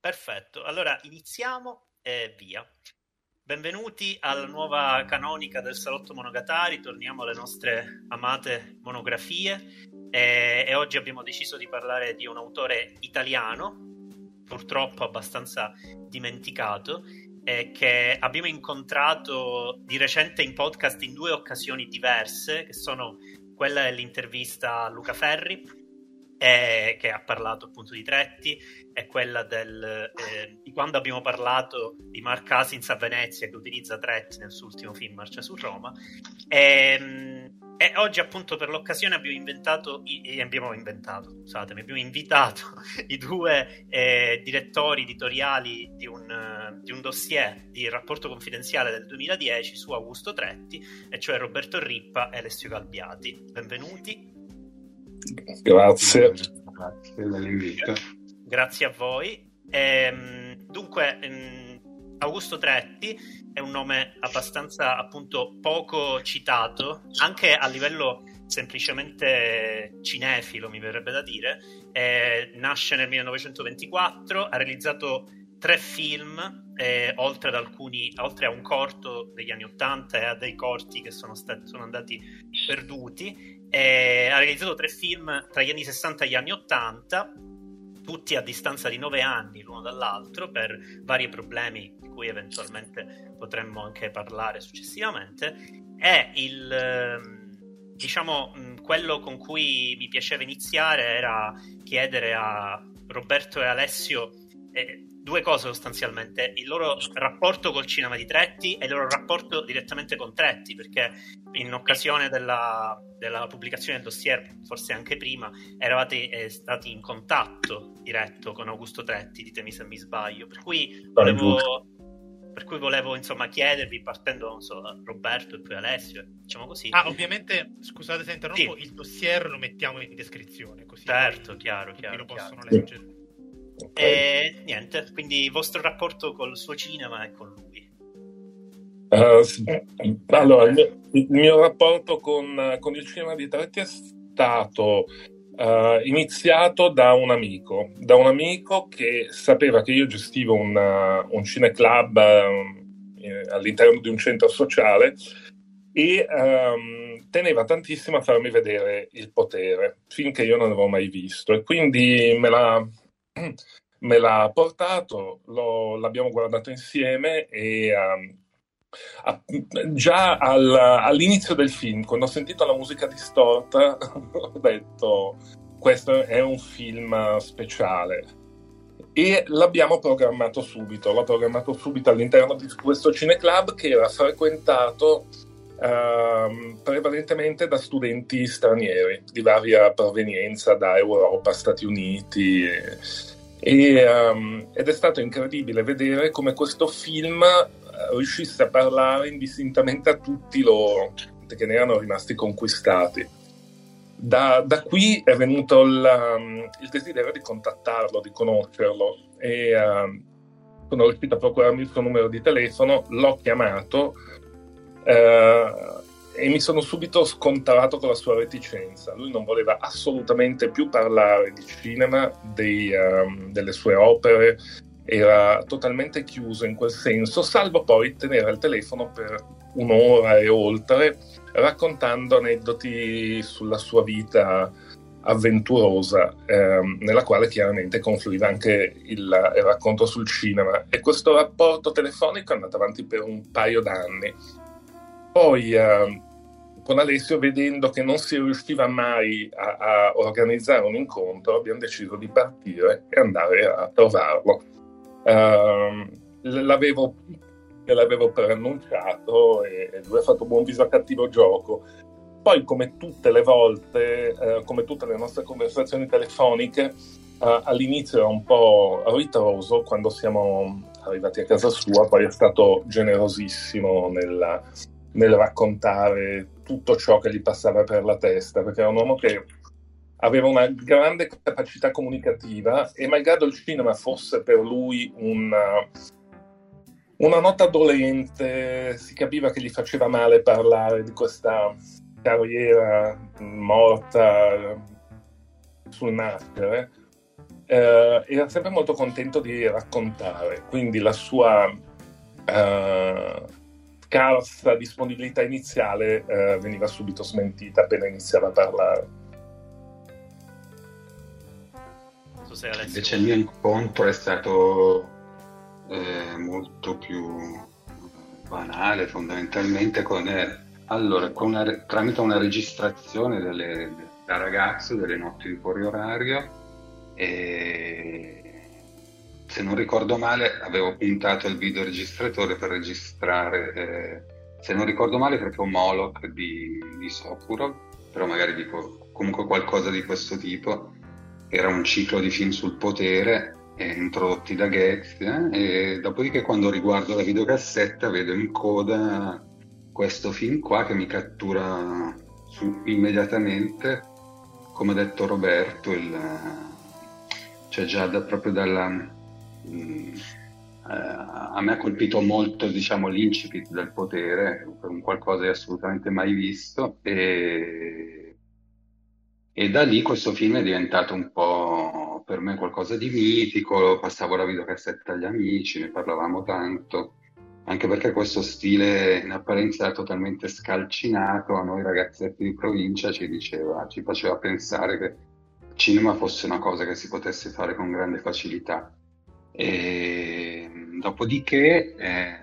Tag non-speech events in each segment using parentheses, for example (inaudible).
Perfetto, allora iniziamo e via. Benvenuti alla nuova canonica del Salotto Monogatari, torniamo alle nostre amate monografie. E, e oggi abbiamo deciso di parlare di un autore italiano, purtroppo abbastanza dimenticato, eh, che abbiamo incontrato di recente in podcast in due occasioni diverse, che sono quella dell'intervista a Luca Ferri eh, che ha parlato appunto di Tretti, è quella del, eh, di quando abbiamo parlato di Mark Casins a Venezia che utilizza Tretti nel suo ultimo film Marcia su Roma. E, ehm, e oggi appunto per l'occasione abbiamo inventato, abbiamo inventato, scusatemi, abbiamo invitato (laughs) i due eh, direttori editoriali di un, di un, dossier di rapporto confidenziale del 2010 su Augusto Tretti, e cioè Roberto Rippa e Alessio Galbiati. Benvenuti. Grazie. Grazie dell'invito. Grazie a voi. Ehm, dunque, ehm, Augusto Tretti è un nome abbastanza appunto poco citato, anche a livello semplicemente cinefilo, mi verrebbe da dire. Eh, nasce nel 1924, ha realizzato tre film, eh, oltre, ad alcuni, oltre a un corto degli anni 80 e a dei corti che sono, stati, sono andati perduti. Eh, ha realizzato tre film tra gli anni 60 e gli anni 80, tutti a distanza di nove anni l'uno dall'altro per vari problemi di cui eventualmente potremmo anche parlare successivamente. È il ehm, diciamo quello con cui mi piaceva iniziare era chiedere a Roberto e Alessio eh, due cose sostanzialmente, il loro rapporto col cinema di Tretti e il loro rapporto direttamente con Tretti, perché in occasione della, della pubblicazione del dossier, forse anche prima, eravate eh, stati in contatto diretto con Augusto Tretti, ditemi se mi sbaglio, per cui volevo, per cui volevo insomma chiedervi, partendo non so, da Roberto e poi Alessio, diciamo così. Ah, ovviamente, scusate se interrompo, sì. il dossier lo mettiamo in descrizione, così certo, chiaro, chiaro, lo chiaro. possono leggere. Okay. E niente, quindi il vostro rapporto col suo cinema e con lui. Uh, allora, il mio, rapporto con, con, il cinema di Tretti è stato uh, iniziato da un amico, da un amico che sapeva che io gestivo una, un cineclub uh, all'interno di un centro sociale e um, teneva tantissimo a farmi vedere il potere, finché io non l'avevo mai visto. E quindi me l'ha, me l'ha portato, lo, l'abbiamo guardato insieme e um, a, già al, all'inizio del film, quando ho sentito la musica distorta, (laughs) ho detto questo è un film speciale. E l'abbiamo programmato subito, l'ho programmato subito all'interno di questo cineclub che era frequentato Uh, prevalentemente da studenti stranieri di varia provenienza da Europa, Stati Uniti e, e, um, ed è stato incredibile vedere come questo film uh, riuscisse a parlare indistintamente a tutti loro che ne erano rimasti conquistati. Da, da qui è venuto il, um, il, desiderio di contattarlo, di conoscerlo e uh, sono riuscito a procurarmi il suo numero di telefono, l'ho chiamato eh, e mi sono subito scontrato con la sua reticenza. Lui non voleva assolutamente più parlare di cinema, dei, um, delle sue opere, era totalmente chiuso in quel senso, salvo poi tenere il telefono per un'ora e oltre raccontando aneddoti sulla sua vita avventurosa, ehm, nella quale chiaramente confluiva anche il, il, racconto sul cinema. E questo rapporto telefonico è andato avanti per un paio d'anni poi eh, con Alessio, vedendo che non si riusciva mai a, a, organizzare un incontro, abbiamo deciso di partire e andare a trovarlo. Uh, l'avevo, l'avevo preannunciato e, lui ha fatto buon viso a cattivo gioco. Poi, come tutte le volte, uh, come tutte le nostre conversazioni telefoniche, uh, all'inizio era un po' ritroso quando siamo arrivati a casa sua, poi è stato generosissimo nella, nel raccontare tutto ciò che gli passava per la testa, perché era un uomo che aveva una grande capacità comunicativa e malgrado il cinema fosse per lui un, una nota dolente, si capiva che gli faceva male parlare di questa carriera morta sul nascere. Eh, era sempre molto contento di raccontare, quindi la sua eh, scarsa disponibilità iniziale eh, veniva subito smentita appena iniziava a parlare. Invece il mio incontro è stato eh, molto più banale, fondamentalmente con, eh, allora, con una, tramite una registrazione delle, da ragazzo delle notti di fuori orario e se non ricordo male avevo puntato il videoregistratore per registrare, eh, se non ricordo male, proprio Moloch di, di Sokurov, però magari dico comunque qualcosa di questo tipo. Era un ciclo di film sul potere eh, introdotti da Gates eh, e dopodiché quando riguardo la videocassetta vedo in coda questo film qua che mi cattura su, immediatamente, come ha detto Roberto, il, cioè già da, proprio dalla Mm, eh, a me ha colpito molto diciamo, l'incipit del potere, un qualcosa di assolutamente mai visto e, e da lì questo film è diventato un po' per me qualcosa di mitico, passavo la videocassetta agli amici, ne parlavamo tanto, anche perché questo stile in apparenza era totalmente scalcinato, a noi ragazzetti di provincia ci diceva, ci faceva pensare che il cinema fosse una cosa che si potesse fare con grande facilità. E, dopodiché, eh,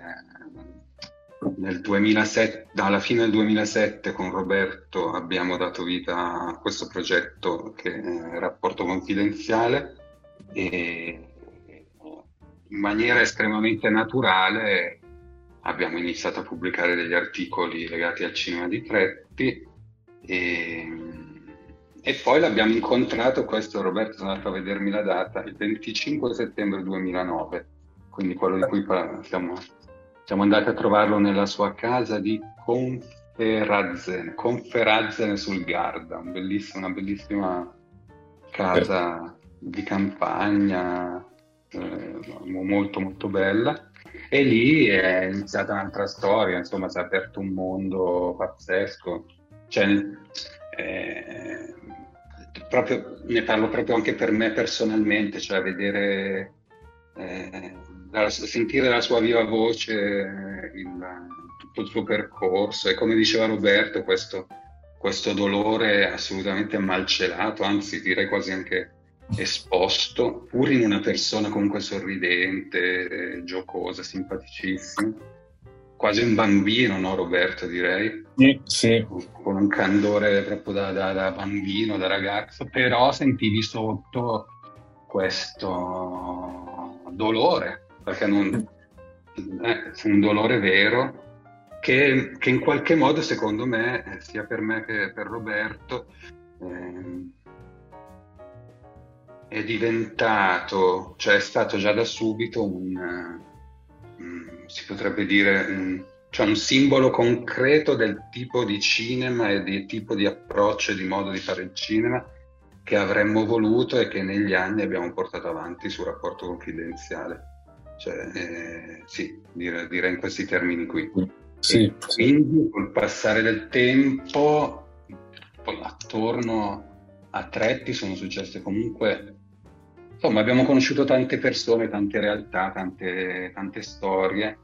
nel 2007, alla fine del 2007 con Roberto abbiamo dato vita a questo progetto che è Rapporto Confidenziale e in maniera estremamente naturale abbiamo iniziato a pubblicare degli articoli legati al cinema di Tretti e e poi l'abbiamo incontrato, questo Roberto è andato a vedermi la data, il 25 settembre 2009, quindi quello di cui siamo, siamo andati a trovarlo nella sua casa di Conferazzen, Conferazzen sul Garda, un una bellissima casa di campagna, eh, molto molto bella. E lì è iniziata un'altra storia, insomma si è aperto un mondo pazzesco. Cioè, eh, proprio, ne parlo proprio anche per me personalmente, cioè vedere, eh, la, sentire la sua viva voce, il, tutto il suo percorso. E come diceva Roberto, questo, questo dolore assolutamente malcelato, anzi direi quasi anche esposto, pur in una persona comunque sorridente, giocosa, simpaticissima quasi un bambino, no Roberto direi? Sì, sì. Con un candore proprio da, da, da bambino, da ragazzo, però sentivi sotto questo dolore, perché non, è un dolore vero che, che, in qualche modo secondo me, sia per me che per Roberto, eh, è diventato, cioè è stato già da subito un si potrebbe dire, un, cioè un simbolo concreto del tipo di cinema e del tipo di approccio e di modo di fare il cinema che avremmo voluto e che negli anni abbiamo portato avanti sul rapporto confidenziale. Cioè, eh, sì, dire, dire, in questi termini qui. Sì, quindi col passare del tempo, attorno a Tretti sono successe comunque insomma abbiamo conosciuto tante persone, tante realtà, tante, tante storie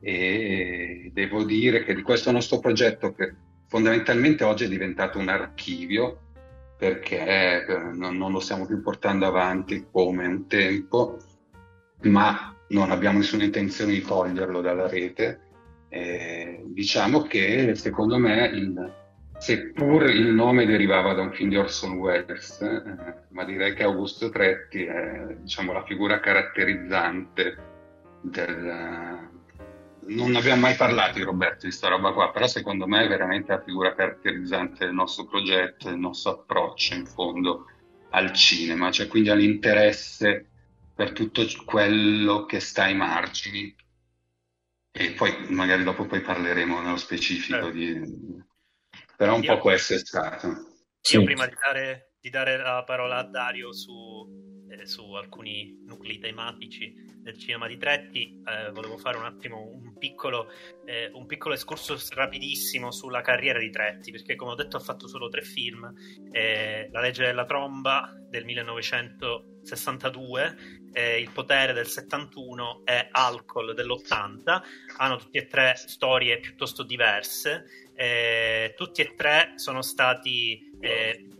e devo dire che di questo nostro progetto che fondamentalmente oggi è diventato un archivio perché eh, non, non lo stiamo più portando avanti come un tempo, ma non abbiamo nessuna intenzione di toglierlo dalla rete. Eh, diciamo che secondo me il, seppur il nome derivava da un film di Orson Welles, eh, ma direi che Augusto Tretti è diciamo, la figura caratterizzante del... Non abbiamo mai parlato di Roberto di questa roba qua, però secondo me è veramente la figura caratterizzante del nostro progetto, del nostro approccio in fondo al cinema, cioè quindi all'interesse per tutto quello che sta ai margini. E poi magari dopo poi parleremo nello specifico eh. di però un io, po' questo è stato. Io sì. prima di dare, di dare, la parola a Dario su eh, su alcuni nuclei tematici del cinema di Tretti, eh, volevo fare un attimo un piccolo, eh, un piccolo escurso rapidissimo sulla carriera di Tretti, perché come ho detto ha fatto solo tre film, eh, La legge della tromba del 1962, eh, Il potere del 71 e Alcol dell'80, hanno tutti e tre storie piuttosto diverse, eh, tutti e tre sono stati,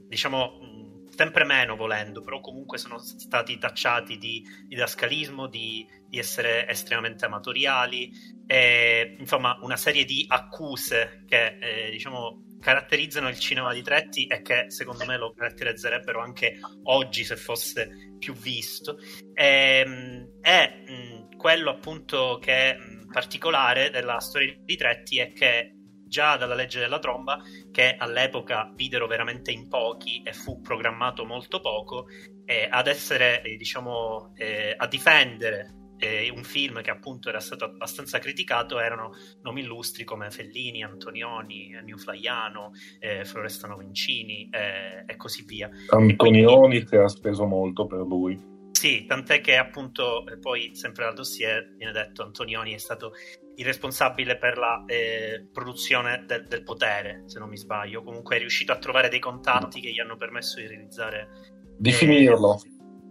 diciamo, sempre meno volendo, però comunque sono stati tacciati di didascalismo, di, di essere estremamente amatoriali, e, insomma una serie di accuse che eh, diciamo caratterizzano il cinema di Tretti e che secondo me lo caratterizzerebbero anche oggi se fosse più visto. E, e mh, quello appunto che è particolare della storia di Tretti è che già dalla legge della tromba, che all'epoca videro veramente in pochi e fu programmato molto poco, eh, ad essere, eh, diciamo, eh, a difendere eh, un film che appunto era stato abbastanza criticato erano nomi illustri come Fellini, Antonioni, Ennio Flaiano, eh, Florestano Vincini eh, e così via. Antonioni quindi... che ha speso molto per lui. Sì, tant'è che appunto poi sempre dal dossier viene detto Antonioni è stato il responsabile per la eh, produzione del, del, potere, se non mi sbaglio. Comunque è riuscito a trovare dei contatti che gli hanno permesso di realizzare. Di eh, finirlo.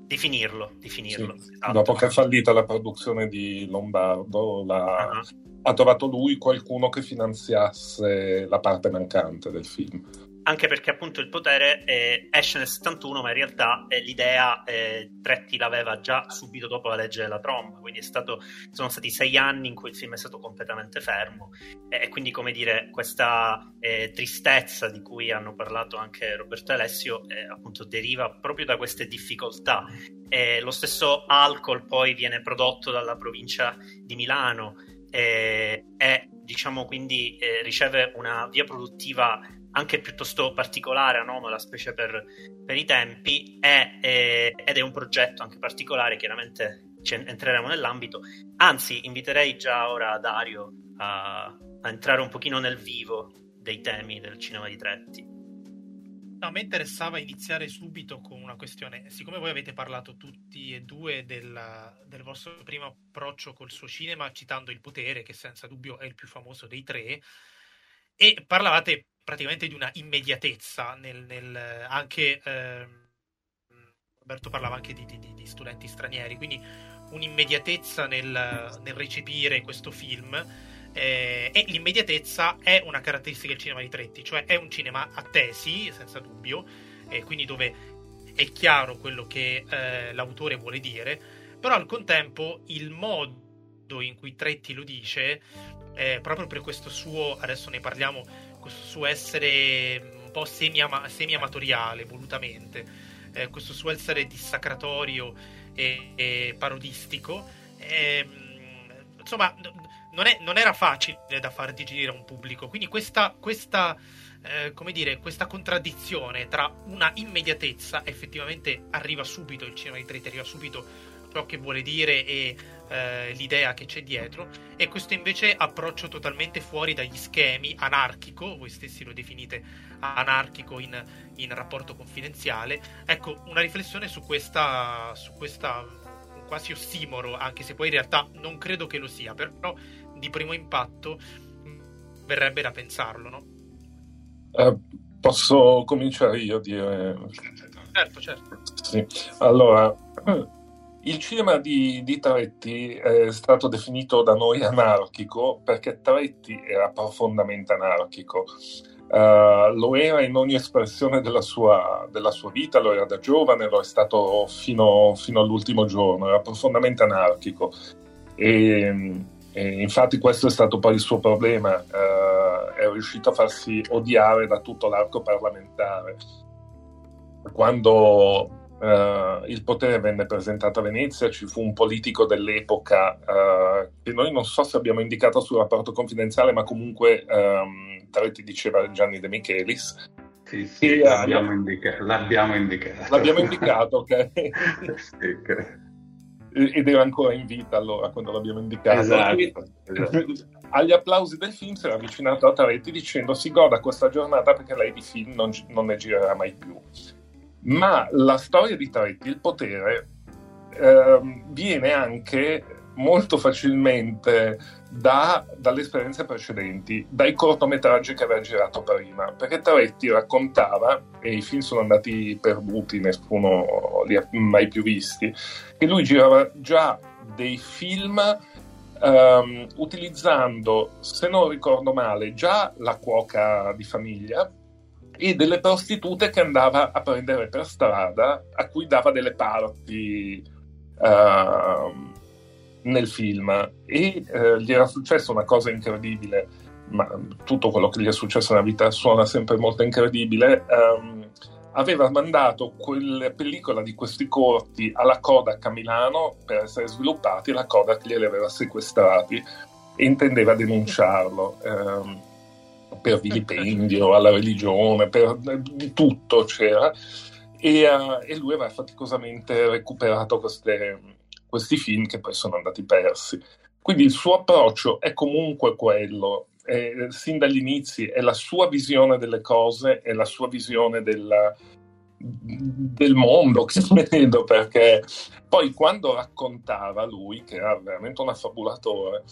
Di finirlo, di finirlo. Sì. Esatto. Dopo che è fallita la produzione di Lombardo, la... uh-huh. ha trovato lui qualcuno che finanziasse la parte mancante del film anche perché appunto il potere eh, esce nel 71 ma in realtà eh, l'idea eh, Tretti l'aveva già subito dopo la legge della tromba. Quindi stato, sono stati sei anni in cui il film è stato completamente fermo. E quindi come dire questa eh, tristezza di cui hanno parlato anche Roberto Alessio eh, appunto deriva proprio da queste difficoltà. Lo stesso alcol poi viene prodotto dalla provincia di Milano. E diciamo quindi riceve una via produttiva anche piuttosto particolare, anomala, specie per, per i tempi, è, è, ed è un progetto anche particolare, chiaramente entreremo nell'ambito. Anzi, inviterei già ora Dario a, a entrare un pochino nel vivo dei temi del cinema di Tretti. No, a me interessava iniziare subito con una questione. Siccome voi avete parlato tutti e due del, del, vostro primo approccio col suo cinema, citando Il potere, che senza dubbio è il più famoso dei tre, e parlavate praticamente di una immediatezza nel, nel anche eh, Roberto parlava anche di, di, di, studenti stranieri quindi un'immediatezza nel, nel recepire questo film eh, e l'immediatezza è una caratteristica del cinema di Tretti cioè è un cinema a tesi senza dubbio eh, quindi dove è chiaro quello che eh, l'autore vuole dire però al contempo il modo in cui Tretti lo dice eh, proprio per questo suo adesso ne parliamo questo suo essere un po' semi-amatoriale, volutamente, eh, questo suo essere dissacratorio e, e parodistico, eh, insomma, non, è, non, era facile da far digerire a un pubblico. Quindi questa, questa, eh, come dire, questa contraddizione tra una immediatezza, effettivamente arriva subito il cinema di Tretti, arriva subito ciò che vuole dire e eh, l'idea che c'è dietro e questo invece approccio totalmente fuori dagli schemi, anarchico, voi stessi lo definite anarchico in, in rapporto confidenziale. Ecco, una riflessione su questa, su questa quasi ossimoro, anche se poi in realtà non credo che lo sia, però di primo impatto verrebbe da pensarlo, no? Uh, posso cominciare io a dire... Certo, certo. Sì. Allora, il cinema di, di, Tretti è stato definito da noi anarchico perché Tretti era profondamente anarchico. Uh, lo era in ogni espressione della sua, della sua, vita, lo era da giovane, lo è stato fino, fino all'ultimo giorno, era profondamente anarchico. E, e, infatti questo è stato poi il suo problema, uh, è riuscito a farsi odiare da tutto l'arco parlamentare. Quando Uh, il potere venne presentato a Venezia, ci fu un politico dell'epoca uh, che noi non so se abbiamo indicato sul rapporto confidenziale, ma comunque um, Tretti diceva Gianni De Michelis. Sì, sì, l'abbiamo, uh, indica- l'abbiamo, indicato. L'abbiamo indicato, ok. (laughs) sì, okay. Ed era ancora in vita allora quando l'abbiamo indicato. Esatto, esatto. Agli applausi del film si era avvicinato a Tretti dicendo si goda questa giornata perché lei di film non, non ne girerà mai più Ma la storia di Tretti, il potere, eh, viene anche molto facilmente da, dalle esperienze precedenti, dai cortometraggi che aveva girato prima, perché Tretti raccontava, e i film sono andati perduti, nessuno li ha mai più visti, che lui girava già dei film um, utilizzando, se non ricordo male, già la cuoca di famiglia e delle prostitute che andava a prendere per strada, a cui dava delle parti uh, nel film. E uh, gli era successa una cosa incredibile, ma tutto quello che gli è successo nella vita suona sempre molto incredibile. Um, aveva mandato quella pellicola di questi corti alla Kodak a Milano per essere sviluppati la Kodak glieli aveva sequestrati e intendeva denunciarlo ehm, per vilipendio alla religione, per tutto c'era e, uh, e lui aveva faticosamente recuperato queste, questi film che poi sono andati persi. Quindi il suo approccio è comunque quello, eh, sin dagli inizi, è la sua visione delle cose, è la sua visione della, del mondo che vedo, perché poi quando raccontava lui, che era veramente un affabulatore,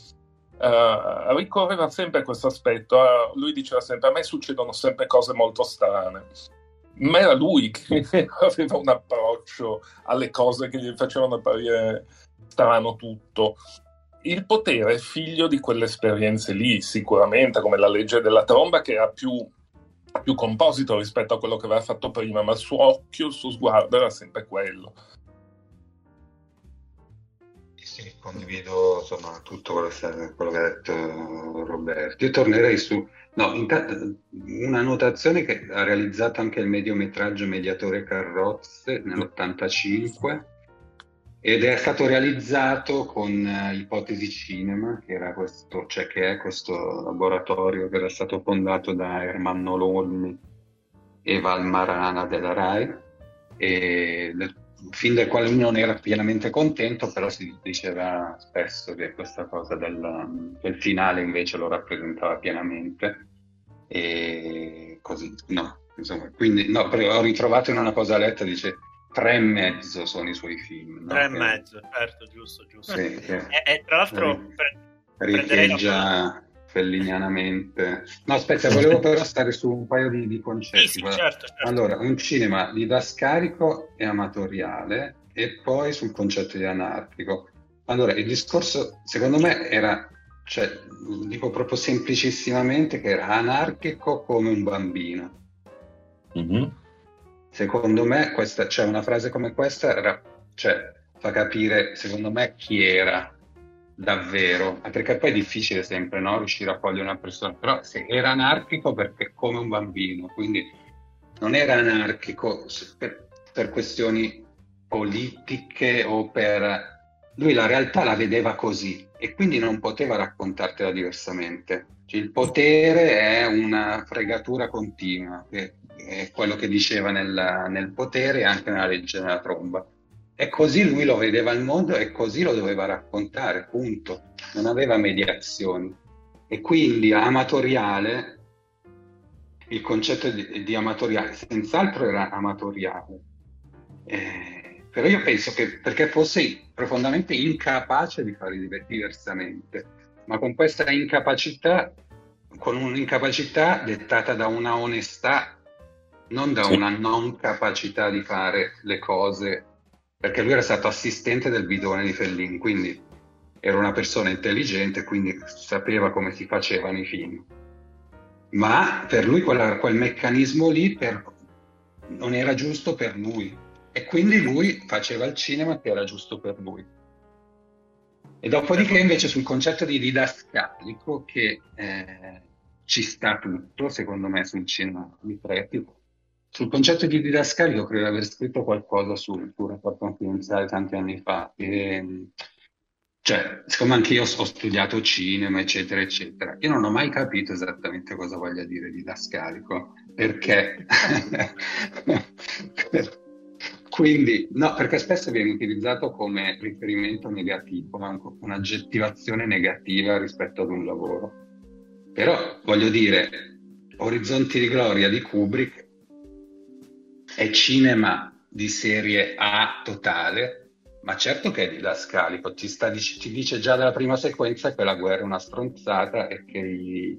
uh, ricorreva sempre a questo aspetto. Uh, lui diceva sempre: A me succedono sempre cose molto strane. Ma era lui che (laughs) aveva un approccio alle cose che gli facevano apparire strano tutto il potere è figlio di quelle esperienze lì, sicuramente, come la legge della tromba, che era più, più composito rispetto a quello che aveva fatto prima, ma il suo occhio, il suo sguardo era sempre quello. Sì, condivido insomma, tutto quello quello che, ha detto Roberto. Io tornerei su no, intanto, una notazione che ha realizzato anche il mediometraggio Mediatore Carrozze nell'85 ed è stato realizzato con uh, Ipotesi Cinema, che, era questo, cioè che è questo laboratorio che era stato fondato da Ermanno Lolmi e Val Marana della RAI, e fin del quale non era pienamente contento, però si diceva spesso che questa cosa del, del finale invece lo rappresentava pienamente. E così, no, insomma, quindi no, ho ritrovato in una cosa letta, dice tre e mezzo sono i suoi film. Tre no? e mezzo, certo, giusto, giusto. Sì. E, e, tra l'altro per, riecheggia fellinianamente. No, aspetta, volevo però stare su un paio di, di concetti. Sì, sì, certo, certo. Allora, un cinema didascalico e amatoriale e poi sul concetto di anarchico. Allora, il discorso, secondo me, era, cioè, dico proprio semplicissimamente, che era anarchico come un bambino. Mm-hmm secondo me questa, cioè una frase come questa era, cioè, fa capire secondo me chi era davvero perché poi è difficile sempre no? riuscire a cogliere una persona però se era anarchico perché come un bambino quindi non era anarchico per, per questioni politiche o per lui la realtà la vedeva così e quindi non poteva raccontartela diversamente cioè, il potere è una fregatura continua che è quello che diceva nel, nel potere e anche nella legge della tromba. E così lui lo vedeva il mondo e così lo doveva raccontare, punto. Non aveva mediazioni. E quindi amatoriale, il concetto di, di amatoriale, senz'altro era amatoriale. Eh, però io penso che perché fosse profondamente incapace di fare diversamente, ma con questa incapacità, con un'incapacità dettata da una onestà non da sì. una non capacità di fare le cose, perché lui era stato assistente del bidone di Fellini, quindi era una persona intelligente, quindi sapeva come si facevano i film. Ma per lui quella, quel meccanismo lì per, non era giusto per lui e quindi lui faceva il cinema che era giusto per lui. E dopodiché invece sul concetto di didascalico che eh, ci sta tutto, secondo me, sul cinema di Preti, sul concetto di didascalico credo di aver scritto qualcosa sul tuo rapporto confidenziale tanti anni fa. E, cioè, siccome anche io ho studiato cinema, eccetera, eccetera, io non ho mai capito esattamente cosa voglia dire didascalico, perché... (laughs) Quindi, no, perché spesso viene utilizzato come riferimento negativo, un'aggettivazione negativa rispetto ad un lavoro. Però, voglio dire, Orizzonti di Gloria di Kubrick è cinema di serie A totale, ma certo che è didascalico, ti, sta, ti dice già dalla prima sequenza che la guerra è una stronzata e che, i,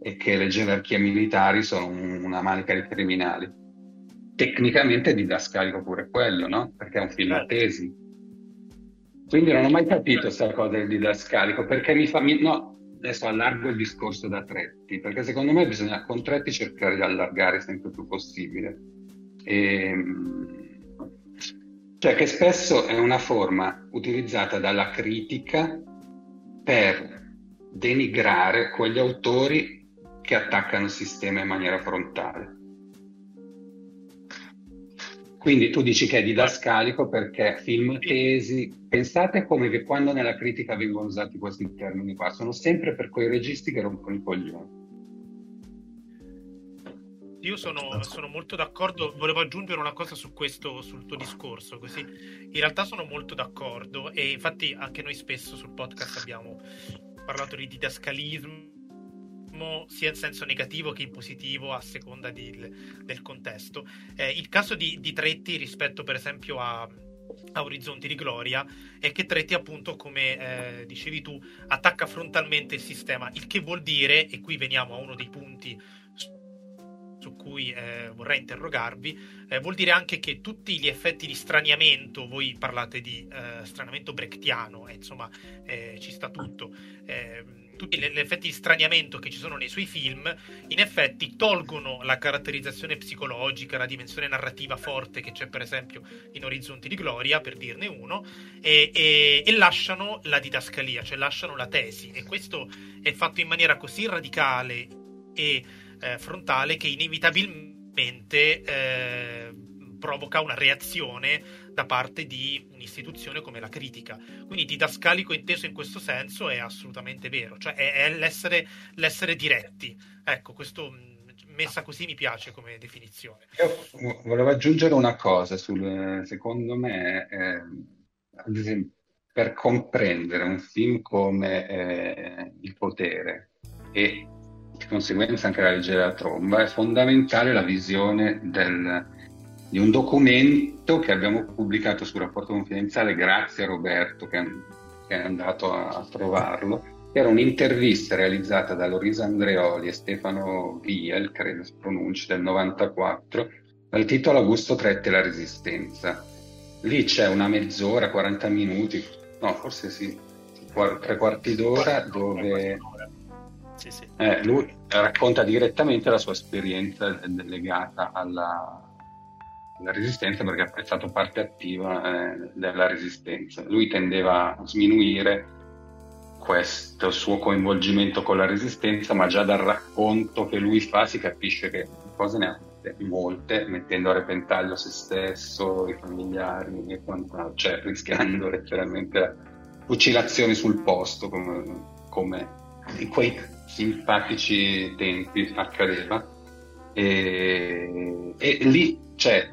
e che le gerarchie militari sono un, una manica di criminali. Tecnicamente è didascalico pure quello, no? Perché è un film a certo. tesi. Quindi non ho mai capito questa cosa del didascalico, perché mi fa... Mi, no, adesso allargo il discorso da Tretti, perché secondo me bisogna con Tretti cercare di allargare sempre più possibile. E, ehm, cioè che spesso è una forma utilizzata dalla critica per denigrare quegli autori che attaccano il sistema in maniera frontale. Quindi tu dici che è didascalico perché film tesi, pensate come che quando nella critica vengono usati questi termini qua, sono sempre per quei registi che rompono i coglioni. Io sono, sono, molto d'accordo, volevo aggiungere una cosa su questo, sul tuo discorso, così in realtà sono molto d'accordo e infatti anche noi spesso sul podcast abbiamo parlato di didascalismo sia in senso negativo che in positivo a seconda di, del contesto. Eh, il caso di, di, Tretti rispetto per esempio a, a Orizzonti di Gloria è che Tretti appunto come eh, dicevi tu attacca frontalmente il sistema, il che vuol dire, e qui veniamo a uno dei punti su cui eh, vorrei interrogarvi, eh, vuol dire anche che tutti gli effetti di straniamento, voi parlate di eh, straniamento brechtiano, eh, insomma eh, ci sta tutto, ehm, tutti gli effetti di straniamento che ci sono nei suoi film, in effetti tolgono la caratterizzazione psicologica, la dimensione narrativa forte che c'è per esempio in Orizzonti di Gloria, per dirne uno, e, e, e lasciano la didascalia, cioè lasciano la tesi. E questo è fatto in maniera così radicale e eh, frontale che inevitabilmente eh, provoca una reazione da parte di un'istituzione come la critica. Quindi didascalico inteso in questo senso è assolutamente vero, cioè è, è l'essere, l'essere, diretti. Ecco, questo messa così mi piace come definizione. Io volevo aggiungere una cosa, sul, secondo me, eh, ad esempio, per comprendere un film come eh, Il potere e di conseguenza anche la legge della tromba, è fondamentale la visione del, di un documento che abbiamo pubblicato sul rapporto confidenziale grazie a Roberto che, che è andato a, a trovarlo, era un'intervista realizzata da Lorisa Andreoli e Stefano Viel, credo si pronunci, del 94, dal titolo Augusto Tretti e la Resistenza. Lì c'è una mezz'ora, 40 minuti, no, forse sì, tre quarti d'ora dove sì, sì. Eh, lui racconta direttamente la sua esperienza legata alla, alla resistenza perché è stato parte attiva eh, della resistenza. Lui tendeva a sminuire questo suo coinvolgimento con la resistenza, ma già dal racconto che lui fa si capisce che cose ne ha molte, mettendo a repentaglio se stesso, i familiari e quant'altro, cioè rischiando letteralmente fucilazioni sul posto come, come in quei simpatici tempi accadeva. E, e lì, cioè,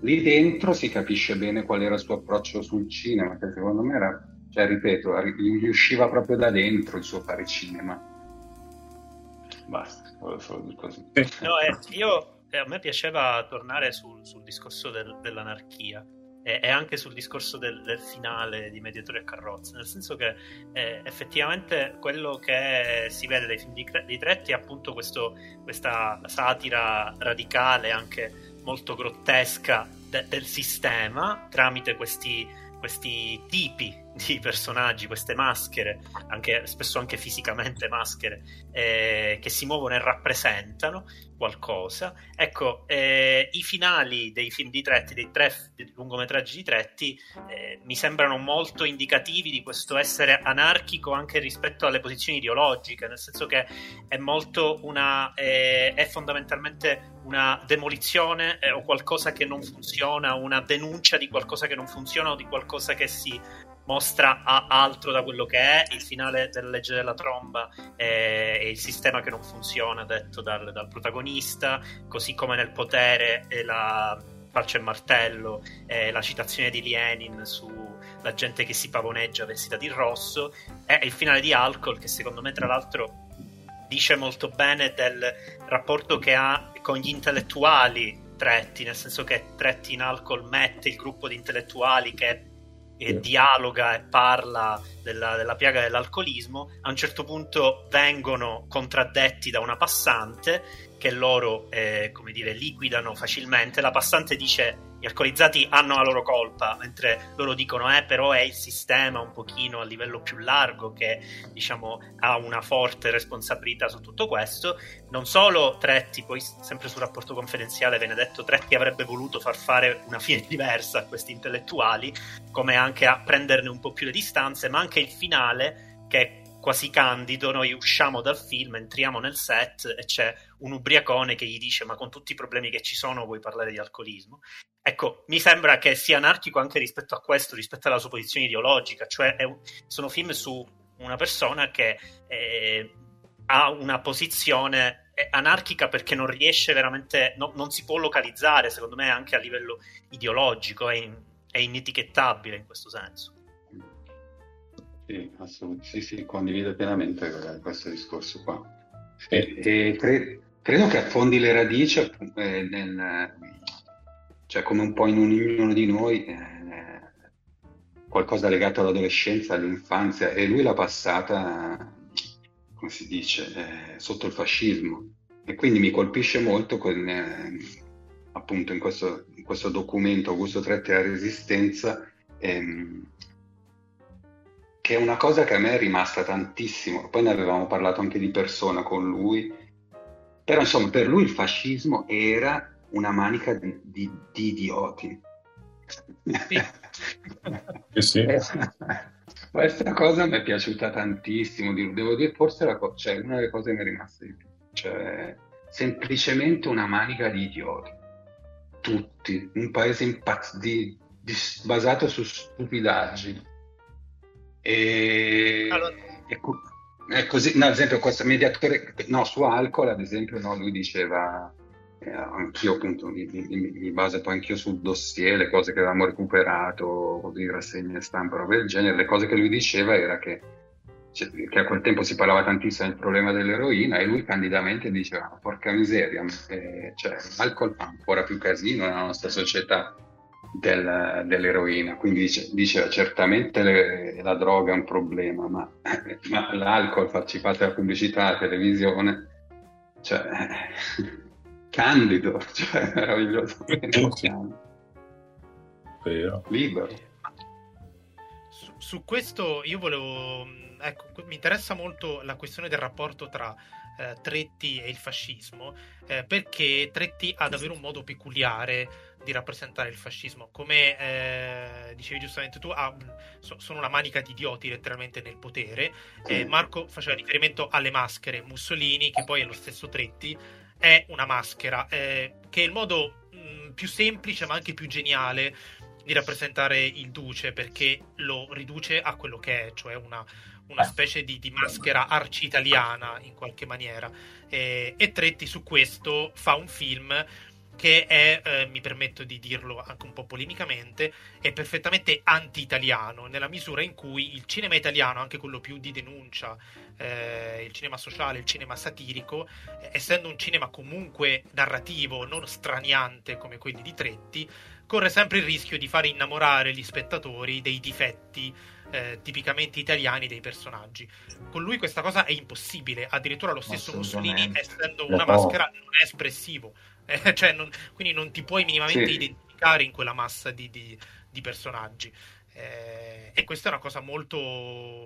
lì dentro si capisce bene qual era il suo approccio sul cinema, che secondo me era, cioè, ripeto, gli usciva proprio da dentro il suo fare cinema. Basta, solo dire così. No, eh, io, eh, a me piaceva tornare sul, sul discorso del, dell'anarchia e, e anche sul discorso del, del, finale di Mediatori e Carrozze, nel senso che eh, effettivamente quello che si vede dai film di, di Tretti è appunto questo, questa satira radicale, anche molto grottesca de, del sistema tramite questi, questi tipi di personaggi, queste maschere, anche, spesso anche fisicamente maschere, eh, che si muovono e rappresentano qualcosa. Ecco, eh, i finali dei film di Tretti, dei tre lungometraggi di Tretti, eh, mi sembrano molto indicativi di questo essere anarchico anche rispetto alle posizioni ideologiche, nel senso che è molto una, eh, è fondamentalmente una demolizione eh, o qualcosa che non funziona, una denuncia di qualcosa che non funziona o di qualcosa che si mostra altro da quello che è il finale della legge della tromba e, e il sistema che non funziona detto dal, dal protagonista così come nel potere e la falce e martello e la citazione di Lenin sulla gente che si pavoneggia vestita di rosso e il finale di Alcol che secondo me tra l'altro dice molto bene del rapporto che ha con gli intellettuali Tretti, nel senso che Tretti in alcol mette il gruppo di intellettuali che e dialoga e parla della, della, piaga dell'alcolismo, a un certo punto vengono contraddetti da una passante che loro, eh, come dire, liquidano facilmente. La passante dice gli alcolizzati hanno la loro colpa, mentre loro dicono eh però è il sistema un pochino a livello più largo che diciamo ha una forte responsabilità su tutto questo. Non solo Tretti, poi sempre sul rapporto confidenziale viene detto Tretti avrebbe voluto far fare una fine (laughs) diversa a questi intellettuali, come anche a prenderne un po' più le distanze, ma anche il finale che è quasi candido, noi usciamo dal film, entriamo nel set e c'è un ubriacone che gli dice ma con tutti i problemi che ci sono vuoi parlare di alcolismo? Ecco, mi sembra che sia anarchico anche rispetto a questo, rispetto alla sua posizione ideologica, cioè un, sono film su una persona che eh, ha una posizione anarchica perché non riesce veramente, no, non si può localizzare, secondo me anche a livello ideologico, è, in, è inetichettabile in questo senso. Sì, assolutamente, sì, sì, condivido pienamente questo discorso qua. E, e cre- credo che affondi le radici eh, nel, cioè come un po' in ognuno di noi, eh, qualcosa legato all'adolescenza, all'infanzia, e lui l'ha passata, come si dice, eh, sotto il fascismo. E quindi mi colpisce molto con, eh, appunto in questo, in questo, documento Augusto Tretti e la Resistenza, ehm, che è una cosa che a me è rimasta tantissimo. Poi ne avevamo parlato anche di persona con lui, però insomma per lui il fascismo era una manica di, di, di idioti. Sì. sì. Questa cosa mi è piaciuta tantissimo, devo dire, forse la co- cioè, una delle cose che mi è rimasta di più, cioè semplicemente una manica di idioti, tutti, un paese impazz- di, di, basato su stupidaggini e, allora... e co- è così, no, ad esempio, questo mediatore, no, su alcol, ad esempio, no, lui diceva, eh, anch'io appunto mi, baso poi anch'io sul dossier, le cose che avevamo recuperato, così rassegne stampa, roba del genere, le cose che lui diceva era che, cioè, che a quel tempo si parlava tantissimo del problema dell'eroina e lui candidamente diceva, porca miseria, eh, cioè, l'alcol fa ancora più casino nella nostra società del, dell'eroina. Quindi dice, diceva certamente le, la droga è un problema, ma, ma l'alcol, farci parte della pubblicità, la televisione, cioè, candido, (laughs) cioè, meraviglioso. Libero. Su, su questo io volevo, ecco, mi interessa molto la questione del rapporto tra eh, Tretti e il fascismo, eh, perché Tretti ha davvero un modo peculiare di rappresentare il fascismo. Come eh, dicevi giustamente tu, ah, so, sono una manica di idioti letteralmente nel potere. Eh, Marco faceva riferimento alle maschere. Mussolini, che poi è lo stesso Tretti, è una maschera, eh, che è il modo mh, più semplice ma anche più geniale di rappresentare il duce perché lo riduce a quello che è, cioè una, una specie di, di, maschera arci-italiana in qualche maniera. E, e Tretti su questo fa un film che è, eh, mi permetto di dirlo anche un po' polemicamente, è perfettamente anti-italiano, nella misura in cui il cinema italiano, anche quello più di denuncia, eh, il cinema sociale, il cinema satirico, eh, essendo un cinema comunque narrativo, non straniante come quelli di Tretti, corre sempre il rischio di fare innamorare gli spettatori dei difetti eh, tipicamente italiani dei personaggi. Con lui questa cosa è impossibile, addirittura lo stesso Mussolini, essendo una maschera, non è espressivo (laughs) eh, cioè non, quindi non ti puoi minimamente sì. identificare in quella massa di, di, di personaggi. Eh, e questa è una cosa molto,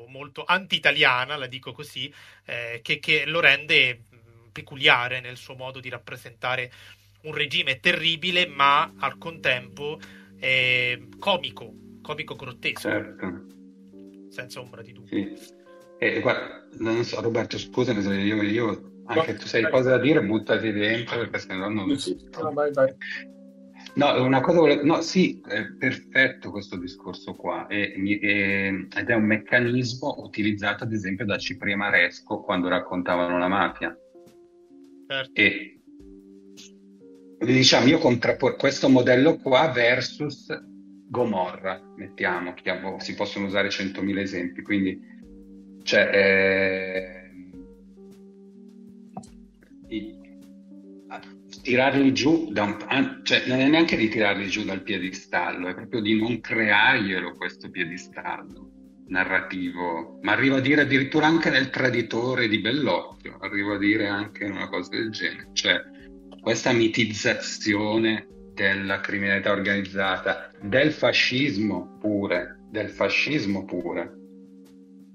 molto anti-italiana, la dico così, eh, che, che, lo rende peculiare nel suo modo di rappresentare un regime terribile, ma al contempo comico, comico grottesco. Certo. Senza ombra di dubbio. Sì. Eh, guarda, non so, Roberto, scusami se io, io anche tu sei cose da dire, buttati dentro perché sennò non... No, vai, vai. No, una cosa volevo... No, sì, è perfetto questo discorso qua e, e, ed è un meccanismo utilizzato ad esempio da Cipriano Maresco quando raccontavano la mafia. Certo. E diciamo, io contrapporrò questo modello qua versus Gomorra, mettiamo, si possono usare 100.000 esempi, quindi cioè, eh, tirarli giù da un, cioè non è neanche di tirarli giù dal piedistallo, è proprio di non crearglielo questo piedistallo narrativo, ma arrivo a dire addirittura anche nel traditore di Bellocchio, arrivo a dire anche una cosa del genere, cioè questa mitizzazione della criminalità organizzata, del fascismo pure, del fascismo pure,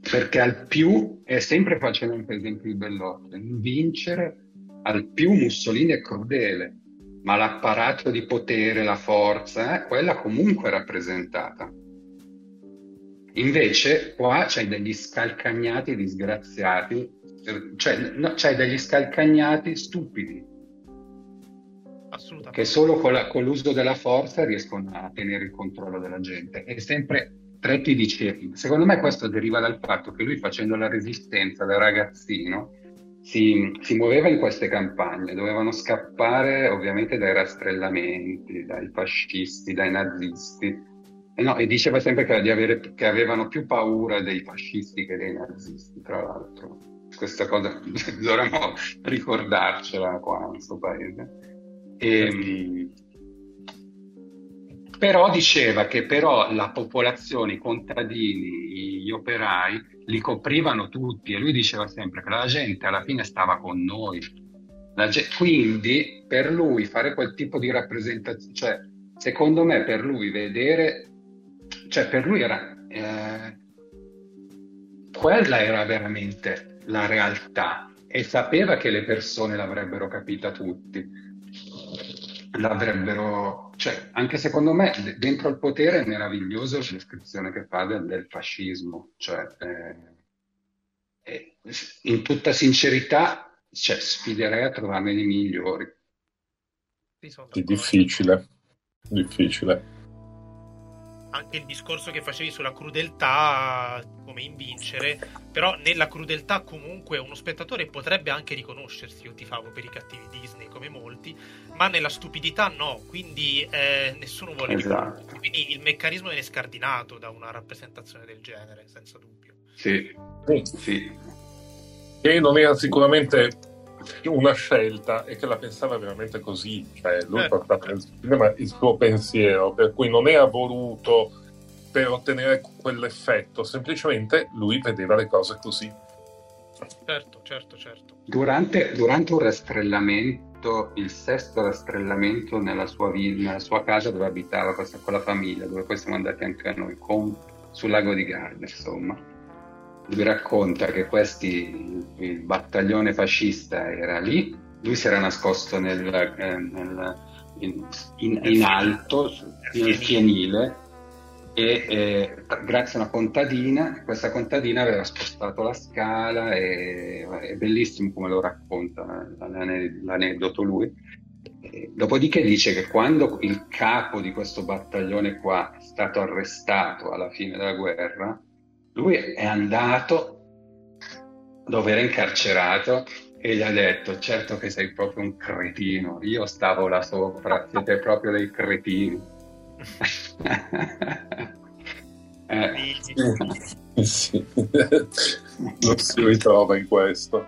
perché al più, è sempre facendo per esempio il Bellocchio, vincere al più Mussolini è crudele, ma l'apparato di potere, la forza, eh, quella comunque è rappresentata. Invece qua c'hai degli scalcagnati disgraziati, cioè no, c'hai degli scalcagnati stupidi, che solo con, la, con, l'uso della forza riescono a tenere il controllo della gente. E sempre Tretti dice, secondo me questo deriva dal fatto che lui facendo la resistenza da ragazzino si, si, muoveva in queste campagne, dovevano scappare ovviamente dai rastrellamenti, dai fascisti, dai nazisti. E, no, e diceva sempre che, avere, che, avevano più paura dei fascisti che dei nazisti, tra l'altro. Questa cosa (laughs) dovremmo ricordarcela qua in questo paese. E, ehm, però diceva che però la popolazione, i contadini, gli operai li coprivano tutti e lui diceva sempre che la gente alla fine stava con noi. Gente, quindi per lui fare quel tipo di rappresentazione, cioè secondo me per lui vedere, cioè per lui era, eh, quella era veramente la realtà e sapeva che le persone l'avrebbero capita tutti, l'avrebbero cioè, anche secondo me, dentro il potere è meraviglioso la descrizione che fa del, del fascismo. Cioè, eh, in tutta sincerità, cioè, sfiderei a trovarne di migliori. È difficile, difficile anche il discorso che facevi sulla crudeltà come invincere, però nella crudeltà comunque uno spettatore potrebbe anche riconoscersi, io ti favo per i cattivi Disney come molti, ma nella stupidità no, quindi eh, nessuno vuole esatto. Quindi il meccanismo viene scardinato da una rappresentazione del genere, senza dubbio. Sì, sì. E non era sicuramente una scelta e che la pensava veramente così, cioè lui eh. portava nel cinema il suo pensiero, per cui non era voluto per ottenere quell'effetto, semplicemente lui vedeva le cose così. Certo, certo, certo. Durante, durante un rastrellamento, il sesto rastrellamento nella sua, villa, nella sua casa dove abitava questa, con la famiglia, dove poi siamo andati anche a noi, con, sul lago di Garda, insomma lui racconta che questi, il battaglione fascista era lì, lui si era nascosto nel, eh, nel, in, in, in, alto, nel fienile, e eh, grazie a una contadina, questa contadina aveva spostato la scala e è bellissimo come lo racconta l'aneddoto lui. E dopodiché dice che quando il capo di questo battaglione qua è stato arrestato alla fine della guerra, lui è andato dove era incarcerato e gli ha detto certo che sei proprio un cretino, io stavo là sopra, siete proprio dei cretini. (laughs) eh. sì. non si ritrova in questo.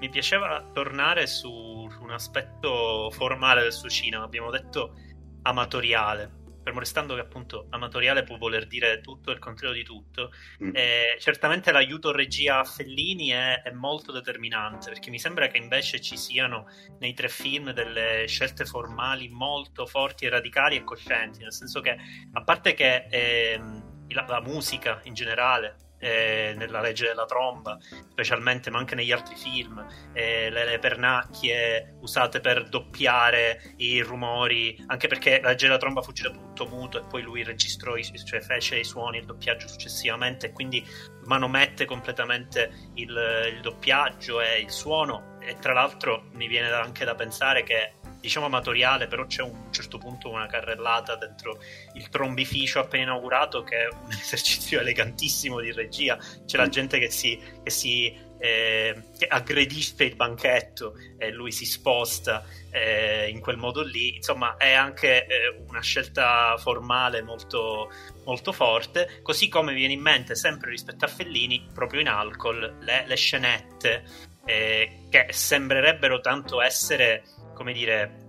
Mi piaceva tornare su, su un aspetto formale del suo cinema, abbiamo detto amatoriale fermo restando che appunto amatoriale può voler dire tutto e il contrario di tutto, mm. eh, certamente l'aiuto regia a Fellini è, è, molto determinante perché mi sembra che invece ci siano nei tre film delle scelte formali molto forti e radicali e coscienti, nel senso che a parte che eh, la, la musica in generale eh, nella legge della tromba, specialmente, ma anche negli altri film, eh, le, le, pernacchie usate per doppiare i rumori, anche perché la legge della tromba fu da tutto muto e poi lui registrò, i, cioè fece i suoni, il doppiaggio successivamente e quindi manomette completamente il, il doppiaggio e il suono. E tra l'altro mi viene anche da pensare che diciamo amatoriale, però c'è un certo punto una carrellata dentro il trombificio appena inaugurato che è un (laughs) esercizio elegantissimo di regia. C'è la gente che si, che si eh, che aggredisce il banchetto e lui si sposta eh, in quel modo lì. Insomma, è anche eh, una scelta formale molto, molto forte. Così come viene in mente, sempre rispetto a Fellini, proprio in alcol, le, le scenette eh, che sembrerebbero tanto essere, come dire,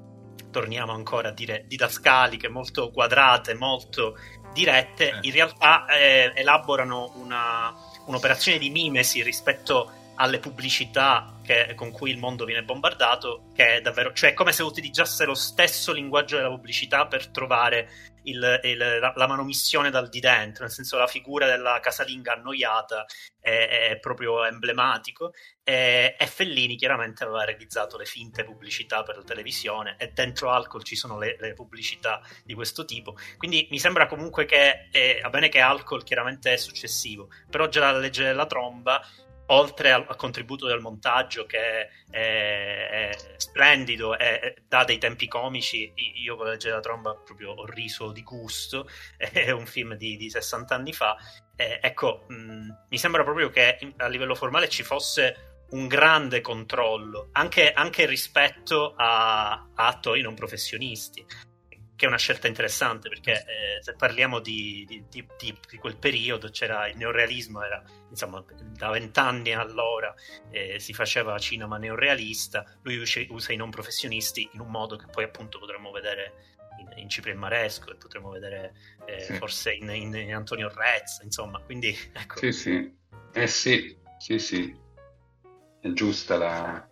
torniamo ancora a dire didascaliche, molto quadrate, molto dirette, eh. in realtà eh, elaborano una, un'operazione di mimesi rispetto alle pubblicità che, con cui il mondo viene bombardato, che è davvero, cioè è come se utilizzasse lo stesso linguaggio della pubblicità per trovare il, il, la, la, manomissione dal di dentro, nel senso la figura della casalinga annoiata è, è proprio emblematico e, e, Fellini chiaramente aveva realizzato le finte pubblicità per la televisione e dentro Alcol ci sono le, le pubblicità di questo tipo, quindi mi sembra comunque che, eh, va bene che Alcol chiaramente è successivo, però già la legge della tromba oltre al, al, contributo del montaggio che è, è, è splendido e dà dei tempi comici, io con la della tromba proprio ho riso di gusto, (laughs) è un film di, di 60 anni fa, eh, ecco, mh, mi sembra proprio che a livello formale ci fosse un grande controllo, anche, anche rispetto a, a attori non professionisti che è una scelta interessante perché eh, se parliamo di, di, di, di, quel periodo c'era il neorealismo era insomma da vent'anni allora eh, si faceva cinema neorealista lui usa, i non professionisti in un modo che poi appunto potremmo vedere in, in Cipri e Maresco e potremmo vedere eh, sì. forse in, in, in, Antonio Rezza insomma quindi ecco. Sì sì. Eh sì sì sì. È giusta la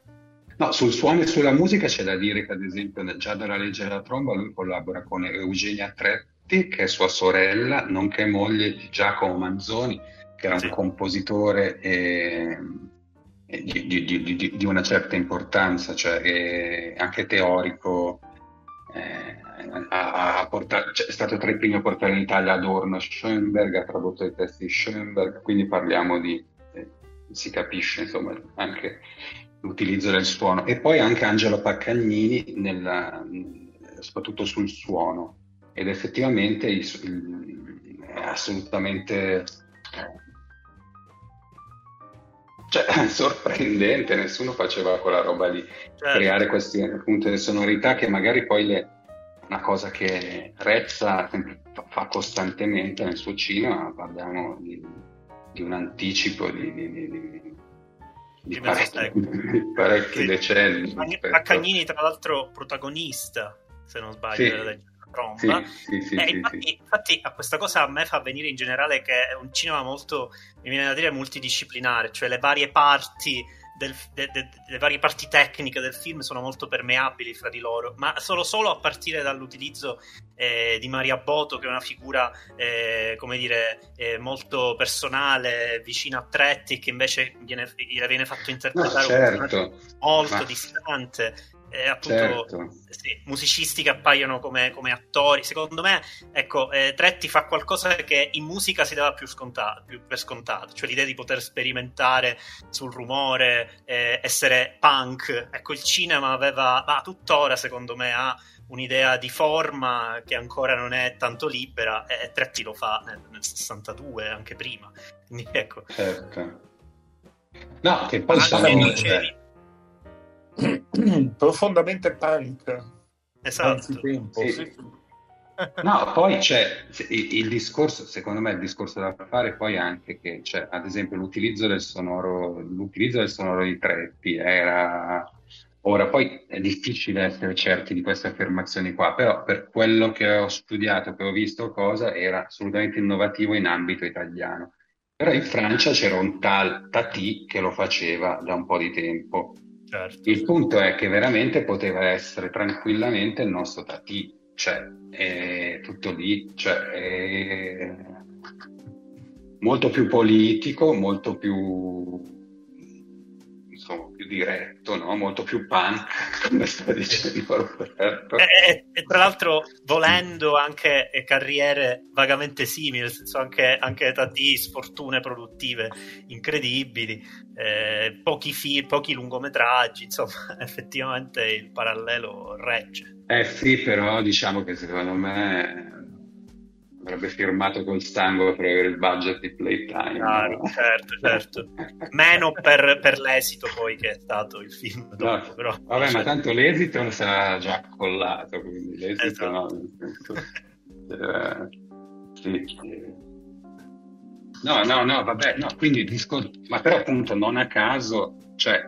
No, sul suono e sulla musica c'è da dire che ad esempio già dalla legge della tromba lui collabora con Eugenia Tretti, che è sua sorella, nonché moglie di Giacomo Manzoni, che era un compositore e, e di, di, di, di, una certa importanza, cioè anche teorico. Eh, ha, ha portato, cioè, è stato tra i primi a portare in Italia Adorno Schoenberg, ha tradotto i testi di Schoenberg, quindi parliamo di, eh, si capisce insomma anche l'utilizzo del suono. E poi anche Angelo Paccagnini nella, soprattutto sul suono. Ed effettivamente il, il, è assolutamente cioè, (laughs) sorprendente, nessuno faceva quella roba lì, certo. creare queste appunto sonorità che magari poi le, una cosa che Rezza fa costantemente nel suo cinema, parliamo di, di un anticipo di, di, di di parecchi, (laughs) parecchi sì. decenni. Paccagnini, tra l'altro, protagonista, se non sbaglio, sì. della tromba. Sì, sì, eh, infatti, infatti, a questa cosa a me fa venire in generale che è un cinema molto, mi viene da dire, multidisciplinare, cioè le varie parti del, de, de, le varie parti tecniche del film sono molto permeabili fra di loro, ma solo, solo a partire dall'utilizzo eh, di Maria Boto, che è una figura, eh, come dire, eh, molto personale, vicina a Tretti, che invece viene, viene fatto interpretare no, certo. molto ma... distante eh, appunto certo. sì, musicisti che appaiono come, come, attori. Secondo me, ecco, eh, Tretti fa qualcosa che in musica si dava più, scontato, più per scontato, cioè l'idea di poter sperimentare sul rumore, eh, essere punk. Ecco, il cinema aveva, ma tuttora secondo me ha un'idea di forma che ancora non è tanto libera e Tretti lo fa nel, nel 62, anche prima. Quindi ecco. Certo. No, che poi sono... Dicevi, (clears throat) profondamente punk. Esatto. Tempo, sì. Sì. (laughs) No, poi c'è il, il, discorso, secondo me il discorso da fare poi anche che c'è, ad esempio, l'utilizzo del sonoro, l'utilizzo del sonoro di Treppi era... Ora, poi è difficile essere certi di queste affermazioni qua, però per quello che ho studiato, che ho visto cosa, era assolutamente innovativo in ambito italiano. Però in Francia c'era un tal Tati che lo faceva da un po' di tempo Certo. Il punto è che veramente poteva essere tranquillamente il nostro Tati, cioè è tutto lì, cioè è molto più politico, molto più più diretto, no? molto più punk, (laughs) come sta dicendo Roberto. E, e, e, tra l'altro volendo anche carriere vagamente simili, nel senso anche, anche Tati, sfortune produttive incredibili, eh, pochi, fi- pochi lungometraggi, insomma (laughs) effettivamente il parallelo regge. Eh sì, però diciamo che secondo me avrebbe firmato col sangue per avere il budget di Playtime. Ah, no? certo, certo. (laughs) Meno per, per, l'esito poi che è stato il film. Dopo, no, però, vabbè, cioè... ma tanto l'esito sarà già collato, quindi l'esito esatto. no. (laughs) eh, sì. No, no, no, vabbè, no, quindi disco... ma però appunto non a caso, cioè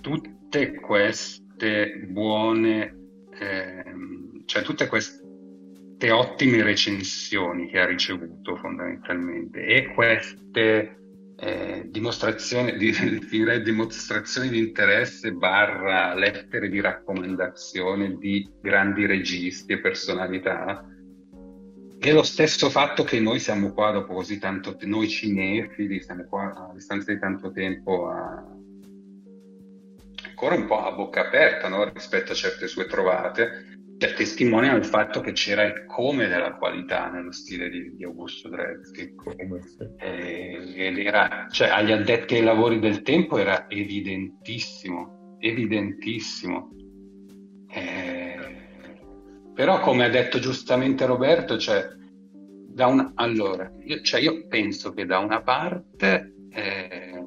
tutte queste buone, eh, cioè tutte queste ottime recensioni che ha ricevuto fondamentalmente e queste eh, dimostrazioni, di, (laughs) dimostrazioni di interesse barra lettere di raccomandazione di grandi registi e personalità è lo stesso fatto che noi siamo qua dopo così tanto tempo, noi cinefili siamo qua a distanza di tanto tempo a, ancora un po' a bocca aperta no? rispetto a certe sue trovate, cioè, testimoniano il fatto che c'era il come della qualità nello stile di, di Augusto Drezzi. Cioè, agli addetti ai lavori del tempo era evidentissimo, evidentissimo. Eh, però, come ha detto giustamente Roberto, cioè, da una, allora, io, cioè io penso che da una parte eh,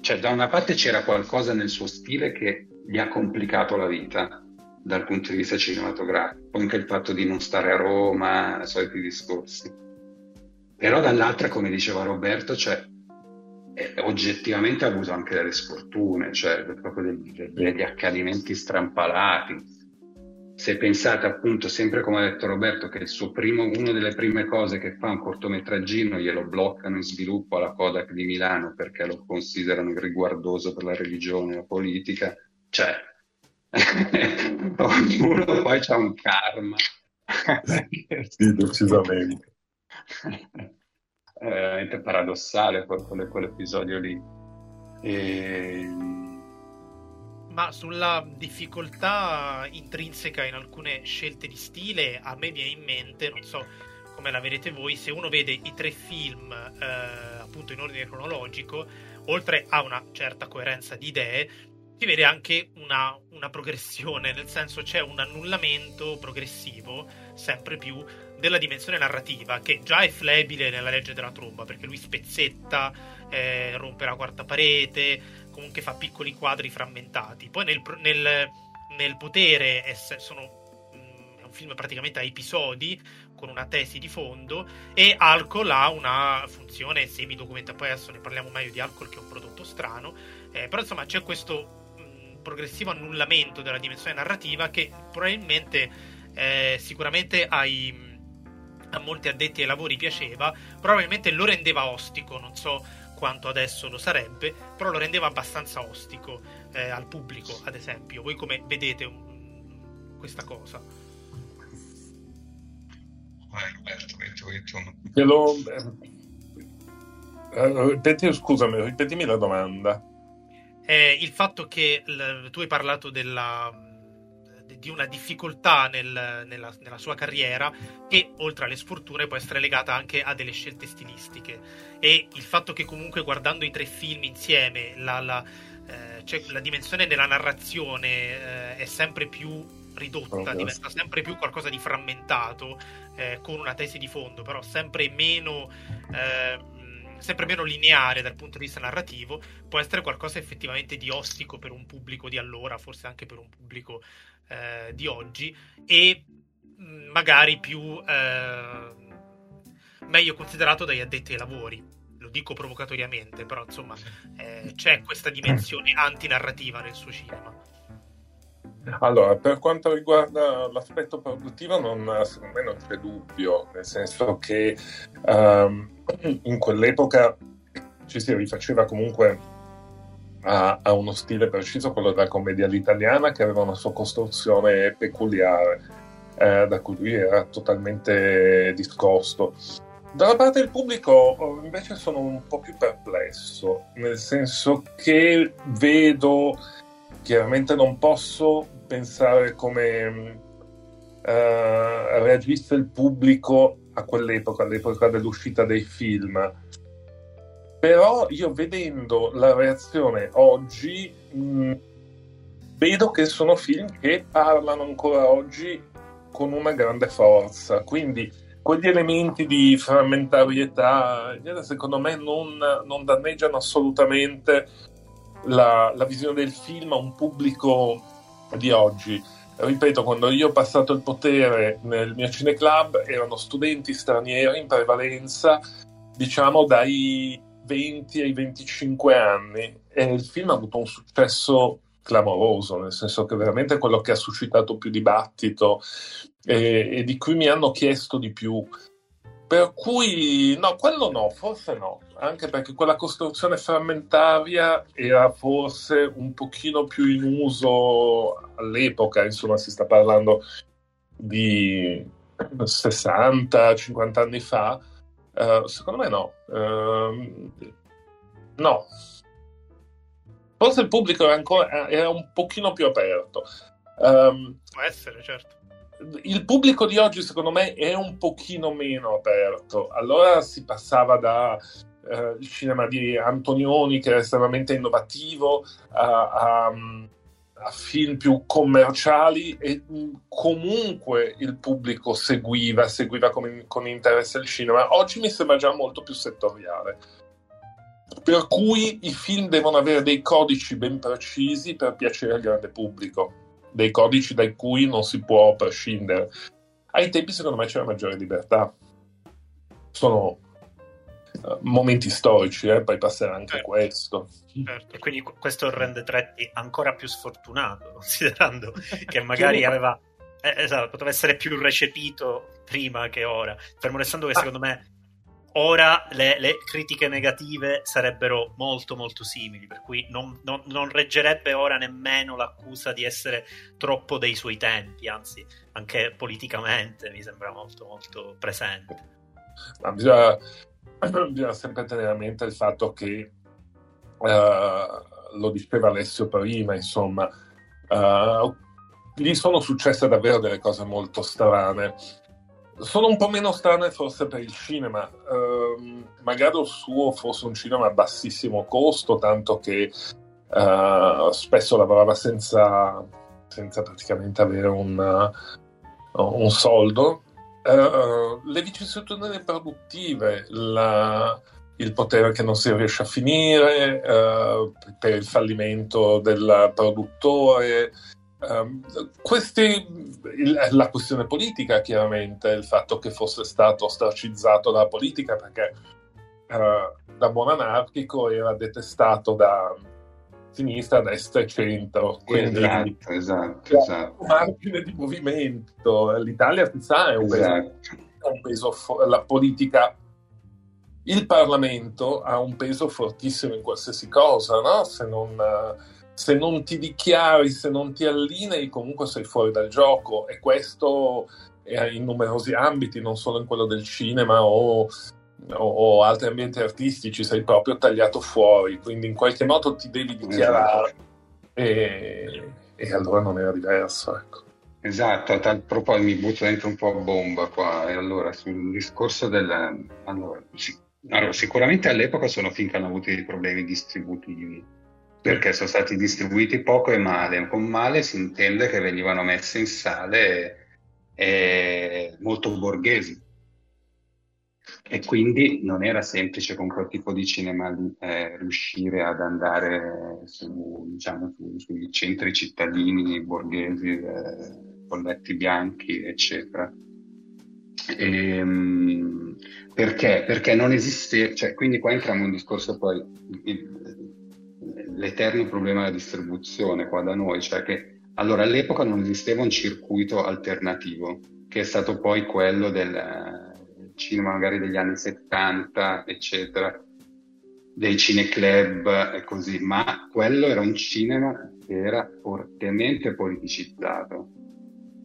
cioè da una parte c'era qualcosa nel suo stile che gli ha complicato la vita dal punto di vista cinematografico, anche il fatto di non stare a Roma, i soliti discorsi. Però dall'altra, come diceva Roberto, cioè, eh, oggettivamente ha avuto anche delle sfortune, cioè proprio degli, degli accadimenti strampalati se pensate appunto, sempre come ha detto Roberto, che primo, una delle prime cose che fa un cortometraggino glielo bloccano in sviluppo alla Kodak di Milano perché lo considerano riguardoso per la religione e la politica, cioè (laughs) ognuno poi c'ha un karma. sì, decisamente. È veramente paradossale quell'episodio lì. E ma sulla difficoltà intrinseca in alcune scelte di stile, a me viene in mente, non so come la vedete voi, se uno vede i tre film eh, appunto in ordine cronologico, oltre a una certa coerenza di idee, si vede anche una, una progressione, nel senso c'è un annullamento progressivo sempre più della dimensione narrativa che già è flebile nella legge della tromba perché lui spezzetta, eh, rompe la quarta parete, comunque fa piccoli quadri frammentati. Poi nel, nel, nel potere è, sono, mm, è un film praticamente a episodi con una tesi di fondo e Alcol ha una funzione semi-documentaria. Poi adesso ne parliamo meglio di Alcol che è un prodotto strano, eh, però insomma c'è questo progressivo annullamento della dimensione narrativa che probabilmente eh, sicuramente ai a molti addetti ai lavori piaceva, probabilmente lo rendeva ostico, non so quanto adesso lo sarebbe, però lo rendeva abbastanza ostico eh, al pubblico, ad esempio. Voi come vedete um, questa cosa? Vai Roberto, Te lo... Eh, ripeti, scusami, ripetimi la domanda. Eh, il fatto che l- tu hai parlato della di una difficoltà nel, nella, nella, sua carriera che oltre alle sfortune può essere legata anche a delle scelte stilistiche. E il fatto che comunque guardando i tre film insieme la, la, eh, cioè la dimensione della narrazione eh, è sempre più ridotta, diventa sempre più qualcosa di frammentato eh, con una tesi di fondo però sempre meno eh, sempre meno lineare dal punto di vista narrativo, può essere qualcosa effettivamente di ostico per un pubblico di allora, forse anche per un pubblico eh, di oggi e mm, magari più eh, meglio considerato dagli addetti ai lavori. Lo dico provocatoriamente, però insomma eh, c'è questa dimensione antinarrativa nel suo cinema. Allora, per quanto riguarda l'aspetto produttivo, non, secondo me non c'è dubbio, nel senso che um, in quell'epoca ci si rifaceva comunque ha, ha, uno stile preciso, quello della commedia all'italiana, che aveva una sua costruzione peculiare, eh, da cui lui era totalmente discosto. Dalla parte del pubblico invece sono un po' più perplesso, nel senso che vedo, chiaramente non posso pensare come Uh, reagisse il pubblico a quell'epoca, all'epoca dell'uscita dei film. Però io vedendo la reazione oggi, mh, mm, vedo che sono film che parlano ancora oggi con una grande forza. Quindi quegli elementi di frammentarietà, secondo me, non, non danneggiano assolutamente la, la, visione del film a un pubblico di oggi. Ripeto, quando io ho passato il potere nel mio cineclub erano studenti stranieri in prevalenza, diciamo dai 20 ai 25 anni e il film ha avuto un successo clamoroso, nel senso che veramente è quello che ha suscitato più dibattito e, e di cui mi hanno chiesto di più. Per cui, no, quello no, forse no, anche perché quella costruzione frammentaria era forse un pochino più in uso all'epoca, insomma si sta parlando di 60-50 anni fa, uh, secondo me no. Uh, no. Forse il pubblico era, ancora, era un pochino più aperto. Um, Può essere, certo il pubblico di oggi, secondo me, è un pochino meno aperto. Allora si passava da eh, il cinema di Antonioni, che era estremamente innovativo, a, a, a film più commerciali e mm, comunque il pubblico seguiva, seguiva con, con interesse il cinema. Oggi mi sembra già molto più settoriale. Per cui i film devono avere dei codici ben precisi per piacere al grande pubblico dei codici dai cui non si può prescindere. Ai tempi, secondo me, c'era maggiore libertà. Sono uh, momenti storici, eh, poi passerà anche certo. questo. Certo. E quindi questo rende Tretti ancora più sfortunato, (laughs) considerando che magari aveva. Eh, esatto, poteva essere più recepito prima che ora. Fermo restando che secondo me ora le, le, critiche negative sarebbero molto molto simili, per cui non, non, non, reggerebbe ora nemmeno l'accusa di essere troppo dei suoi tempi, anzi anche politicamente mi sembra molto molto presente. Ma bisogna, (clears throat) bisogna sempre tenere a mente il fatto che uh, lo diceva Alessio prima, insomma, uh, gli sono successe davvero delle cose molto strane sono un po' meno strane forse per il cinema. Uh, magari il suo fosse un cinema a bassissimo costo, tanto che uh, spesso lavorava senza, senza, praticamente avere un, uh, un soldo. Eh, le vicissitudini produttive, la, il potere che non si riesce a finire, eh, per il fallimento del produttore, Um, questi, il, la questione politica, chiaramente, il fatto che fosse stato ostracizzato dalla politica perché uh, da buon anarchico era detestato da sinistra, destra e centro. Quindi esatto, esatto, esatto. margine di movimento. L'Italia, si sa, è un, esatto. peso, un peso, la politica il Parlamento ha un peso fortissimo in qualsiasi cosa, no? Se non, se non ti dichiari, se non ti allinei, comunque sei fuori dal gioco e questo è in numerosi ambiti, non solo in quello del cinema o, o, o altri ambienti artistici, sei proprio tagliato fuori, quindi in qualche modo ti devi dichiarare e, e allora non era diverso. Ecco. Esatto, a tal proposito mi butto dentro un po' a bomba qua. E allora, sul discorso del... Allora, allora, sicuramente all'epoca sono finché hanno avuto dei problemi distributivi perché sono stati distribuiti poco e male. Con male si intende che venivano messe in sale eh, molto borghesi e quindi non era semplice con quel tipo di cinema eh, riuscire ad andare su, diciamo, su, sui centri cittadini borghesi, eh, colletti bianchi, eccetera. E, ehm, perché? Perché non esiste, cioè, quindi qua entriamo in un discorso poi, l'eterno problema della distribuzione qua da noi, cioè che allora all'epoca non esisteva un circuito alternativo, che è stato poi quello del eh, cinema magari degli anni 70, eccetera, dei cineclub e così, ma quello era un cinema che era fortemente politicizzato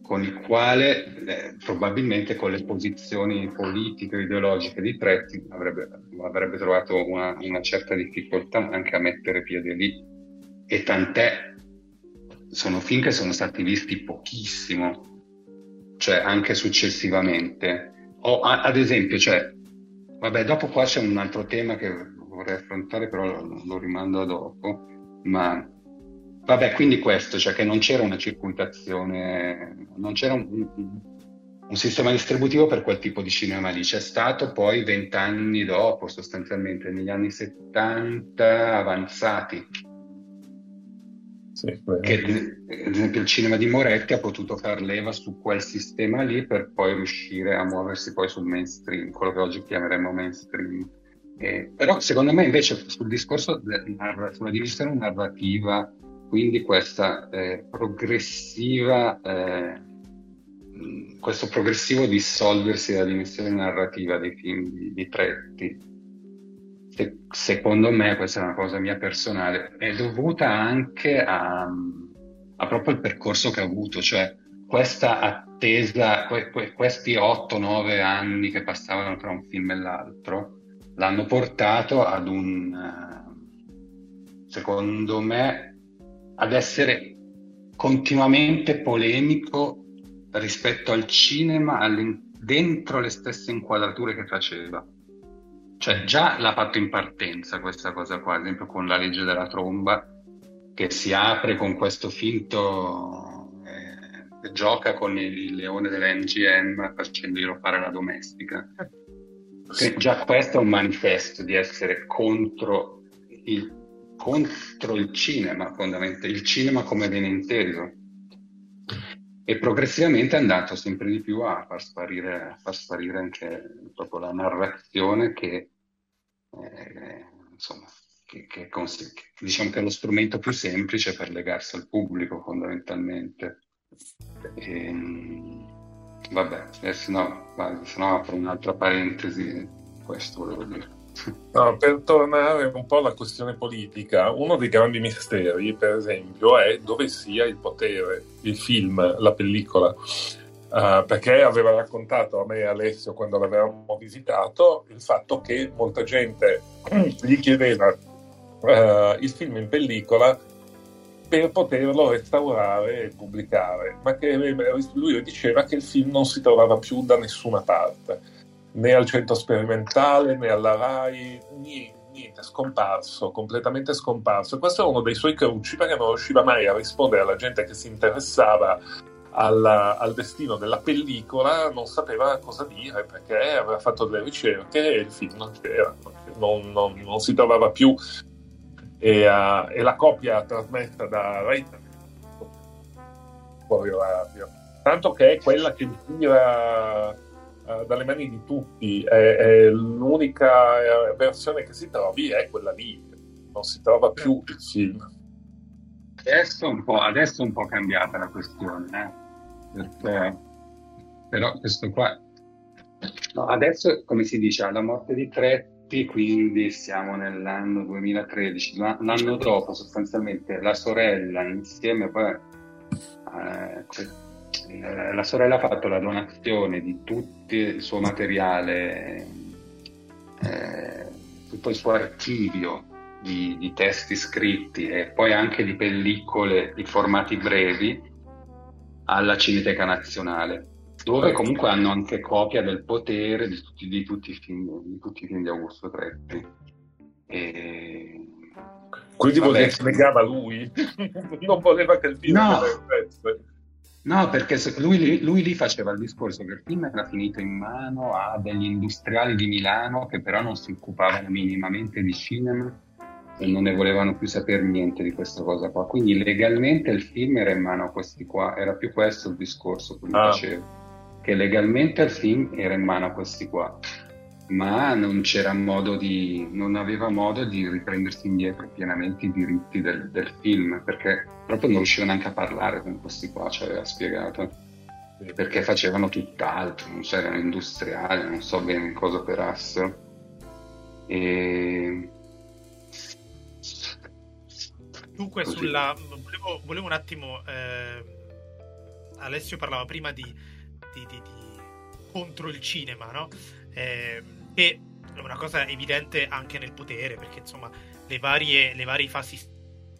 con il quale eh, probabilmente con le posizioni politiche ideologiche di Tretti avrebbe, avrebbe trovato una, una, certa difficoltà anche a mettere piede lì. E tant'è sono film che sono stati visti pochissimo cioè anche successivamente. O a, ad esempio cioè vabbè dopo qua c'è un altro tema che vorrei affrontare però lo, lo rimando a dopo ma Vabbè, quindi questo, cioè che non c'era una circuitazione, non c'era un, un, sistema distributivo per quel tipo di cinema lì. C'è stato poi vent'anni dopo, sostanzialmente negli anni 70 avanzati. Sì, che, ad esempio il cinema di Moretti ha potuto far leva su quel sistema lì per poi riuscire a muoversi poi sul mainstream, quello che oggi chiameremmo mainstream. Eh, però secondo me invece sul discorso della, sulla dimensione narrativa, quindi questa eh, eh, questo progressivo dissolversi della dimensione narrativa dei film di, di Tretti, se, secondo me, questa è una cosa mia personale, è dovuta anche a, a proprio il percorso che ha avuto, cioè questa attesa, que, que, questi 8-9 anni che passavano tra un film e l'altro, l'hanno portato ad un, eh, secondo me, ad essere continuamente polemico rispetto al cinema dentro le stesse inquadrature che faceva. Cioè già l'ha fatto in partenza questa cosa qua, ad esempio con la legge della tromba, che si apre con questo finto eh, gioca con il leone della MGM facendoglielo fare la domestica. Che già questo è un manifesto di essere contro il, contro il cinema, fondamentalmente, il cinema come viene inteso. E progressivamente è andato sempre di più a far sparire, a far sparire anche proprio la narrazione che, eh, insomma, che, che, che, diciamo che è lo strumento più semplice per legarsi al pubblico fondamentalmente. E, Vabbè, adesso no, se no apro un'altra parentesi, questo volevo dire. No, per tornare un po' alla questione politica, uno dei grandi misteri, per esempio, è dove sia il potere, il film, la pellicola. Uh, perché aveva raccontato a me Alessio quando l'avevamo visitato il fatto che molta gente gli chiedeva uh, il film in pellicola per poterlo restaurare e pubblicare, ma che lui diceva che il film non si trovava più da nessuna parte, né al centro sperimentale né alla RAI, niente, scomparso, completamente scomparso. questo è uno dei suoi cruci perché non riusciva mai a rispondere alla gente che si interessava alla, al destino della pellicola, non sapeva cosa dire perché aveva fatto delle ricerche e il film non c'era, non, non, non si trovava più e, uh, e la copia trasmessa da Rai fuori orario tanto che è quella che tira uh, dalle mani di tutti è, è l'unica eh, versione che si trovi è quella lì non si trova più il film adesso un adesso un po cambiata la questione eh? perché però questo qua no, adesso come si dice alla morte di tre quindi siamo nell'anno 2013, l'anno dopo sostanzialmente la sorella insieme poi eh, eh, la sorella ha fatto la donazione di tutto il suo materiale, eh, tutto il suo archivio di, di, testi scritti e poi anche di pellicole di formati brevi alla Cineteca Nazionale dove comunque hanno anche copia del potere di tutti, di tutti, i, film, di, tutti i film di Augusto Tretti. E... Quindi vuol dire che negava lui? (laughs) non voleva che il film no. No, perché lui, lui, lì faceva il discorso che il film era finito in mano a degli industriali di Milano che però non si occupavano minimamente di cinema e non ne volevano più sapere niente di questa cosa qua. Quindi legalmente il film era in mano a questi qua, era più questo il discorso che lui ah. faceva che legalmente il film era in mano a questi qua, ma non c'era modo di, non aveva modo di riprendersi indietro pienamente i diritti del, del film, perché proprio non riuscivano neanche a parlare con questi qua, ci aveva spiegato, perché facevano tutt'altro, non so, erano industriali, non so bene cosa operassero. E... Dunque, sulla... volevo, volevo, un attimo. Eh... Alessio parlava prima di di, di, di contro il cinema, no? Eh, e è una cosa evidente anche nel potere, perché insomma le varie, le varie fasi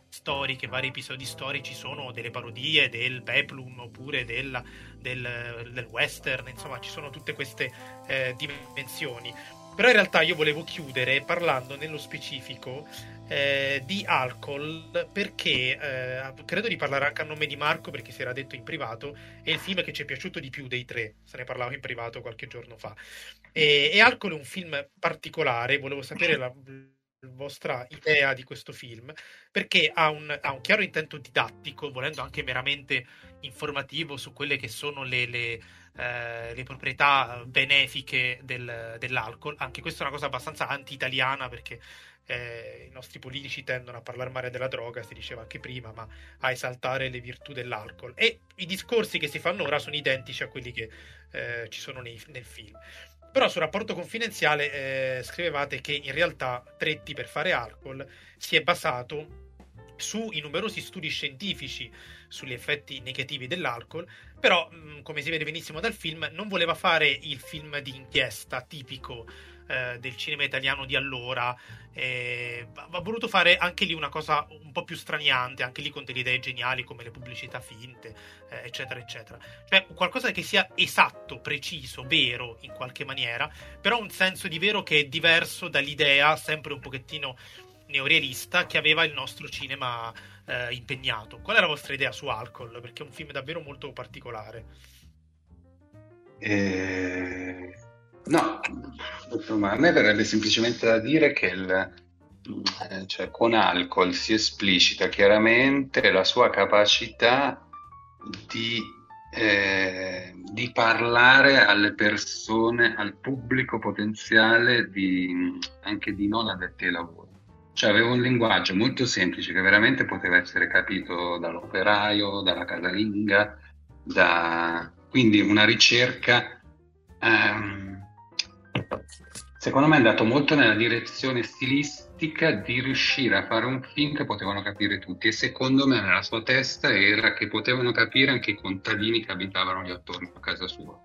storiche, vari episodi storici sono delle parodie del peplum oppure del, del, del western, insomma ci sono tutte queste eh, dimensioni. Però in realtà io volevo chiudere parlando nello specifico eh, di Alcohol perché eh, credo di parlare anche a nome di Marco perché si era detto in privato è il film che ci è piaciuto di più dei tre se ne parlava in privato qualche giorno fa e, e Alcohol è un film particolare volevo sapere la, vostra idea di questo film, perché ha un, ha un, chiaro intento didattico, volendo anche meramente informativo su quelle che sono le, le, eh, le proprietà benefiche del, dell'alcol. Anche questa è una cosa abbastanza anti-italiana perché eh, i nostri politici tendono a parlare male della droga, si diceva anche prima, ma a esaltare le virtù dell'alcol. E i discorsi che si fanno ora sono identici a quelli che eh, ci sono nei, nel film. Però sul rapporto confidenziale eh, scrivevate che in realtà Tretti per fare alcol si è basato sui numerosi studi scientifici sugli effetti negativi dell'alcol, però come si vede benissimo dal film non voleva fare il film di inchiesta tipico eh, del cinema italiano di allora. Eh, ha voluto fare anche lì una cosa un po' più straniante, anche lì con delle idee geniali come le pubblicità finte, eh, eccetera, eccetera. Cioè qualcosa che sia esatto, preciso, vero in qualche maniera, però un senso di vero che è diverso dall'idea sempre un pochettino neorealista che aveva il nostro cinema eh, impegnato. Qual è la vostra idea su Alcol? Perché è un film davvero molto particolare. Eh, No, insomma, a me verrebbe semplicemente da dire che il, eh, cioè, con alcol si esplicita chiaramente la sua capacità di, eh, di parlare alle persone, al pubblico potenziale di, anche di non addetti ai lavori. Cioè aveva un linguaggio molto semplice che veramente poteva essere capito dall'operaio, dalla casalinga, da... quindi una ricerca ehm, secondo me è andato molto nella direzione stilistica di riuscire a fare un film che potevano capire tutti e secondo me nella sua testa era che potevano capire anche i contadini che abitavano lì attorno a casa sua.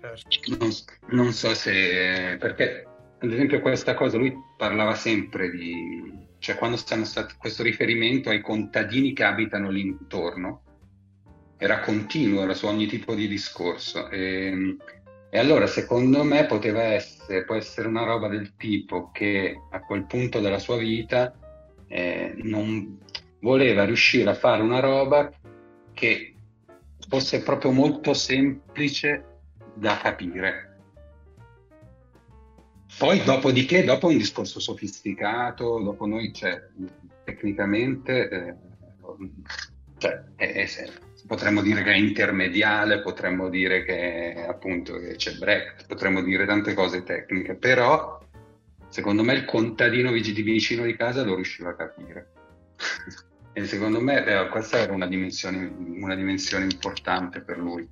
Certo. Non, non so se... perché ad esempio questa cosa lui parlava sempre di... cioè quando stanno stati questo riferimento ai contadini che abitano lì intorno era continuo, era su ogni tipo di discorso. E, e allora secondo me poteva essere, può essere una roba del tipo che a quel punto della sua vita eh, non voleva riuscire a fare una roba che fosse proprio molto semplice da capire. Poi dopodiché, dopo un discorso sofisticato, dopo noi, cioè, tecnicamente, eh, cioè, è, è, potremmo dire che è intermediale, potremmo dire che appunto che c'è break, potremmo dire tante cose tecniche, però secondo me il contadino di vicino di casa lo riusciva a capire. (laughs) e secondo me eh, questa era una dimensione, una dimensione importante per lui.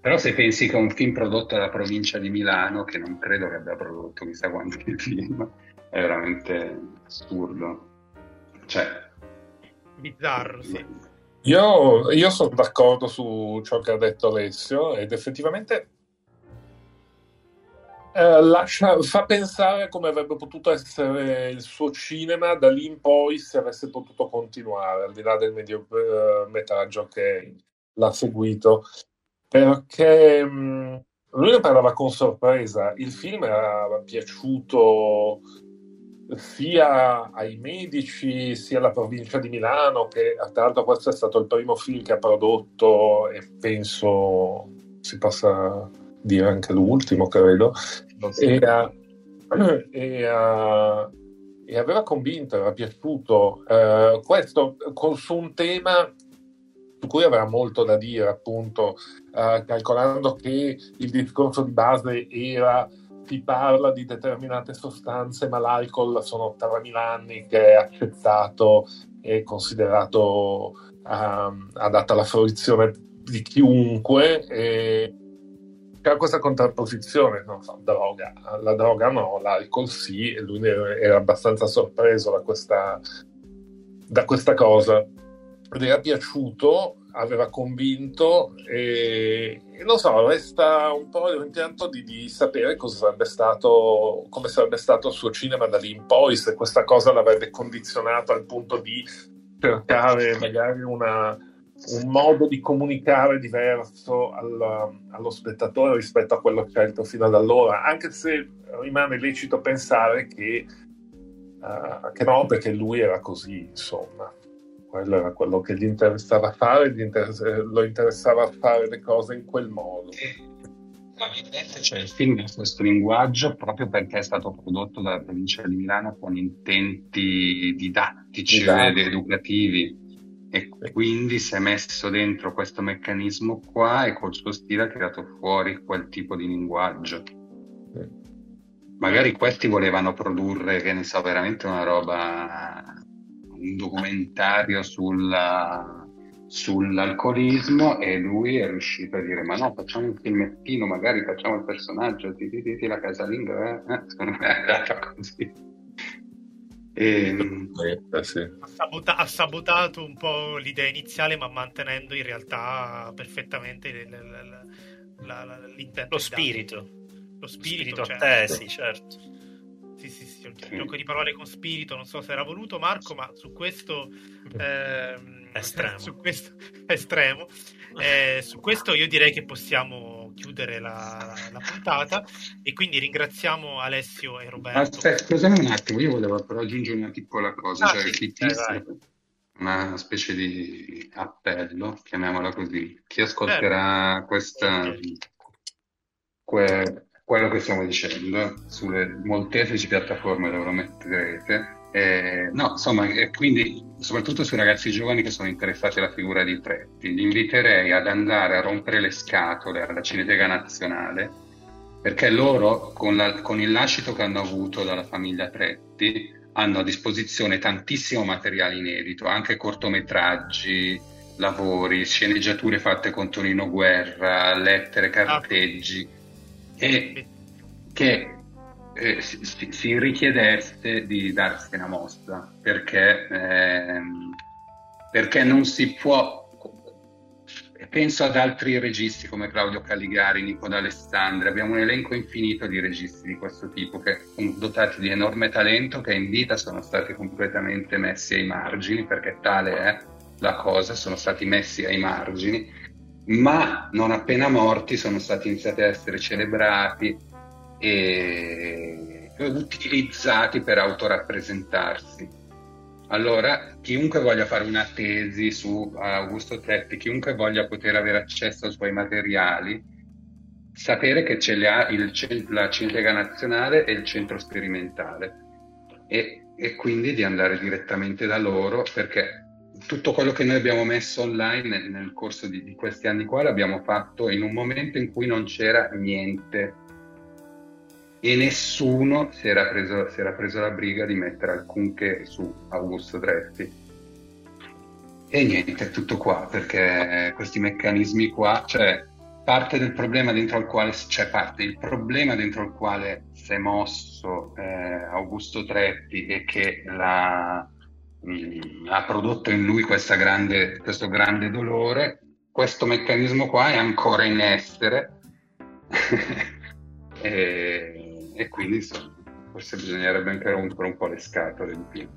Però se pensi che un film prodotto dalla provincia di Milano, che non credo che abbia prodotto chissà quanti (laughs) film, è veramente assurdo. Cioè, bizzarro, sì. Io, io sono d'accordo su ciò che ha detto Alessio ed effettivamente eh, lascia, fa pensare come avrebbe potuto essere il suo cinema da lì in poi se avesse potuto continuare, al di là del mediometraggio eh, che l'ha seguito, perché mh, mm, lui ne parlava con sorpresa, il film era piaciuto sia ai medici sia alla provincia di Milano che tra l'altro questo è stato il primo film che ha prodotto e penso si possa dire anche l'ultimo credo. E, uh, (clears throat) e, uh, e, aveva convinto era piaciuto. Uh, questo con, su un tema su cui aveva molto da dire appunto calcolando che il discorso di base era ti parla di determinate sostanze, ma l'alcol sono 3.000 anni che è accettato e considerato um, adatta alla fruizione di chiunque. E c'era questa contrapposizione, non so, droga, la droga no, l'alcol sì, e lui era abbastanza sorpreso da questa, da questa cosa. Le era piaciuto aveva convinto e, e, non so, resta un po' l'impianto di, di sapere cosa sarebbe stato, come sarebbe stato il suo cinema da lì in poi, se questa cosa l'avrebbe condizionato al punto di cercare magari una, un modo di comunicare diverso al, allo spettatore rispetto a quello scelto fino ad allora, anche se rimane lecito pensare che, uh, che no, perché lui era così, insomma quello era quello che gli interessava fare, gli interess- lo interessava fare le cose in quel modo. Probabilmente cioè, il film ha questo linguaggio proprio perché è stato prodotto dalla provincia di Milano con intenti didattici esatto. ed educativi e quindi si è messo dentro questo meccanismo qua e col suo stile ha tirato fuori quel tipo di linguaggio. Magari questi volevano produrre, che ne so, veramente una roba, un documentario sulla sull'alcolismo e lui è riuscito a dire ma no facciamo un filmettino magari facciamo il personaggio ti, ti, ti, ti la casalinga eh? eh secondo me è andata così. E... Eh, sì. ha, sabota- ha, sabotato un po' l'idea iniziale ma mantenendo in realtà perfettamente l- l- l- l'intento lo spirito lo spirito, lo spirito cioè... a te sì certo. Sì, sì, sì, un gioco di parole con spirito, non so se era voluto Marco, ma su questo ehm, estremo. Su questo, (laughs) estremo. Eh, su questo io direi che possiamo chiudere la, la, puntata e quindi ringraziamo Alessio e Roberto. Aspetta, scusami un attimo, io volevo però aggiungere una piccola cosa, ah, cioè sì, una specie di appello, chiamiamola così. Chi ascolterà certo. questa... Que, quello che stiamo dicendo sulle molteplici piattaforme dove lo metterete. Eh, no, insomma, e quindi soprattutto sui ragazzi giovani che sono interessati alla figura di Tretti, li inviterei ad andare a rompere le scatole alla Cineteca Nazionale perché loro, con, la, con il lascito che hanno avuto dalla famiglia Tretti, hanno a disposizione tantissimo materiale inedito, anche cortometraggi, lavori, sceneggiature fatte con Tonino Guerra, lettere, carteggi e che eh, si, si, richiedesse di darsi una mossa perché, ehm, perché non si può penso ad altri registi come Claudio Caligari, Nico D'Alessandri, abbiamo un elenco infinito di registi di questo tipo che dotati di enorme talento che in vita sono stati completamente messi ai margini perché tale è la cosa, sono stati messi ai margini ma non appena morti sono stati iniziati a essere celebrati e utilizzati per autorappresentarsi. Allora, chiunque voglia fare una tesi su Augusto Tretti, chiunque voglia poter avere accesso ai suoi materiali, sapere che ce li ha il, la Cineteca Nazionale e il Centro Sperimentale e, e quindi di andare direttamente da loro perché tutto quello che noi abbiamo messo online nel, corso di, di, questi anni qua l'abbiamo fatto in un momento in cui non c'era niente e nessuno si era preso, si era preso la briga di mettere alcunché su Augusto Tretti. E niente, è tutto qua, perché questi meccanismi qua, cioè parte del problema dentro al quale, cioè parte il problema dentro il quale si è mosso eh, Augusto Tretti e che la, mh, ha prodotto in lui grande, questo grande dolore. Questo meccanismo qua è ancora in essere (laughs) e, e, quindi insomma, forse bisognerebbe anche rompere un po' le scatole di più.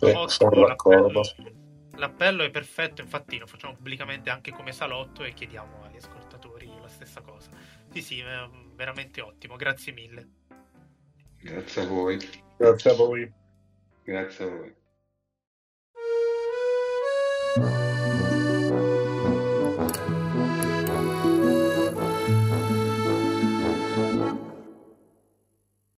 Eh, sono d'accordo. L'appello è perfetto, infatti lo facciamo pubblicamente anche come salotto e chiediamo agli ascoltatori la stessa cosa. Sì, sì, veramente ottimo, grazie mille. Grazie a voi. Grazie a voi. Grazie a voi.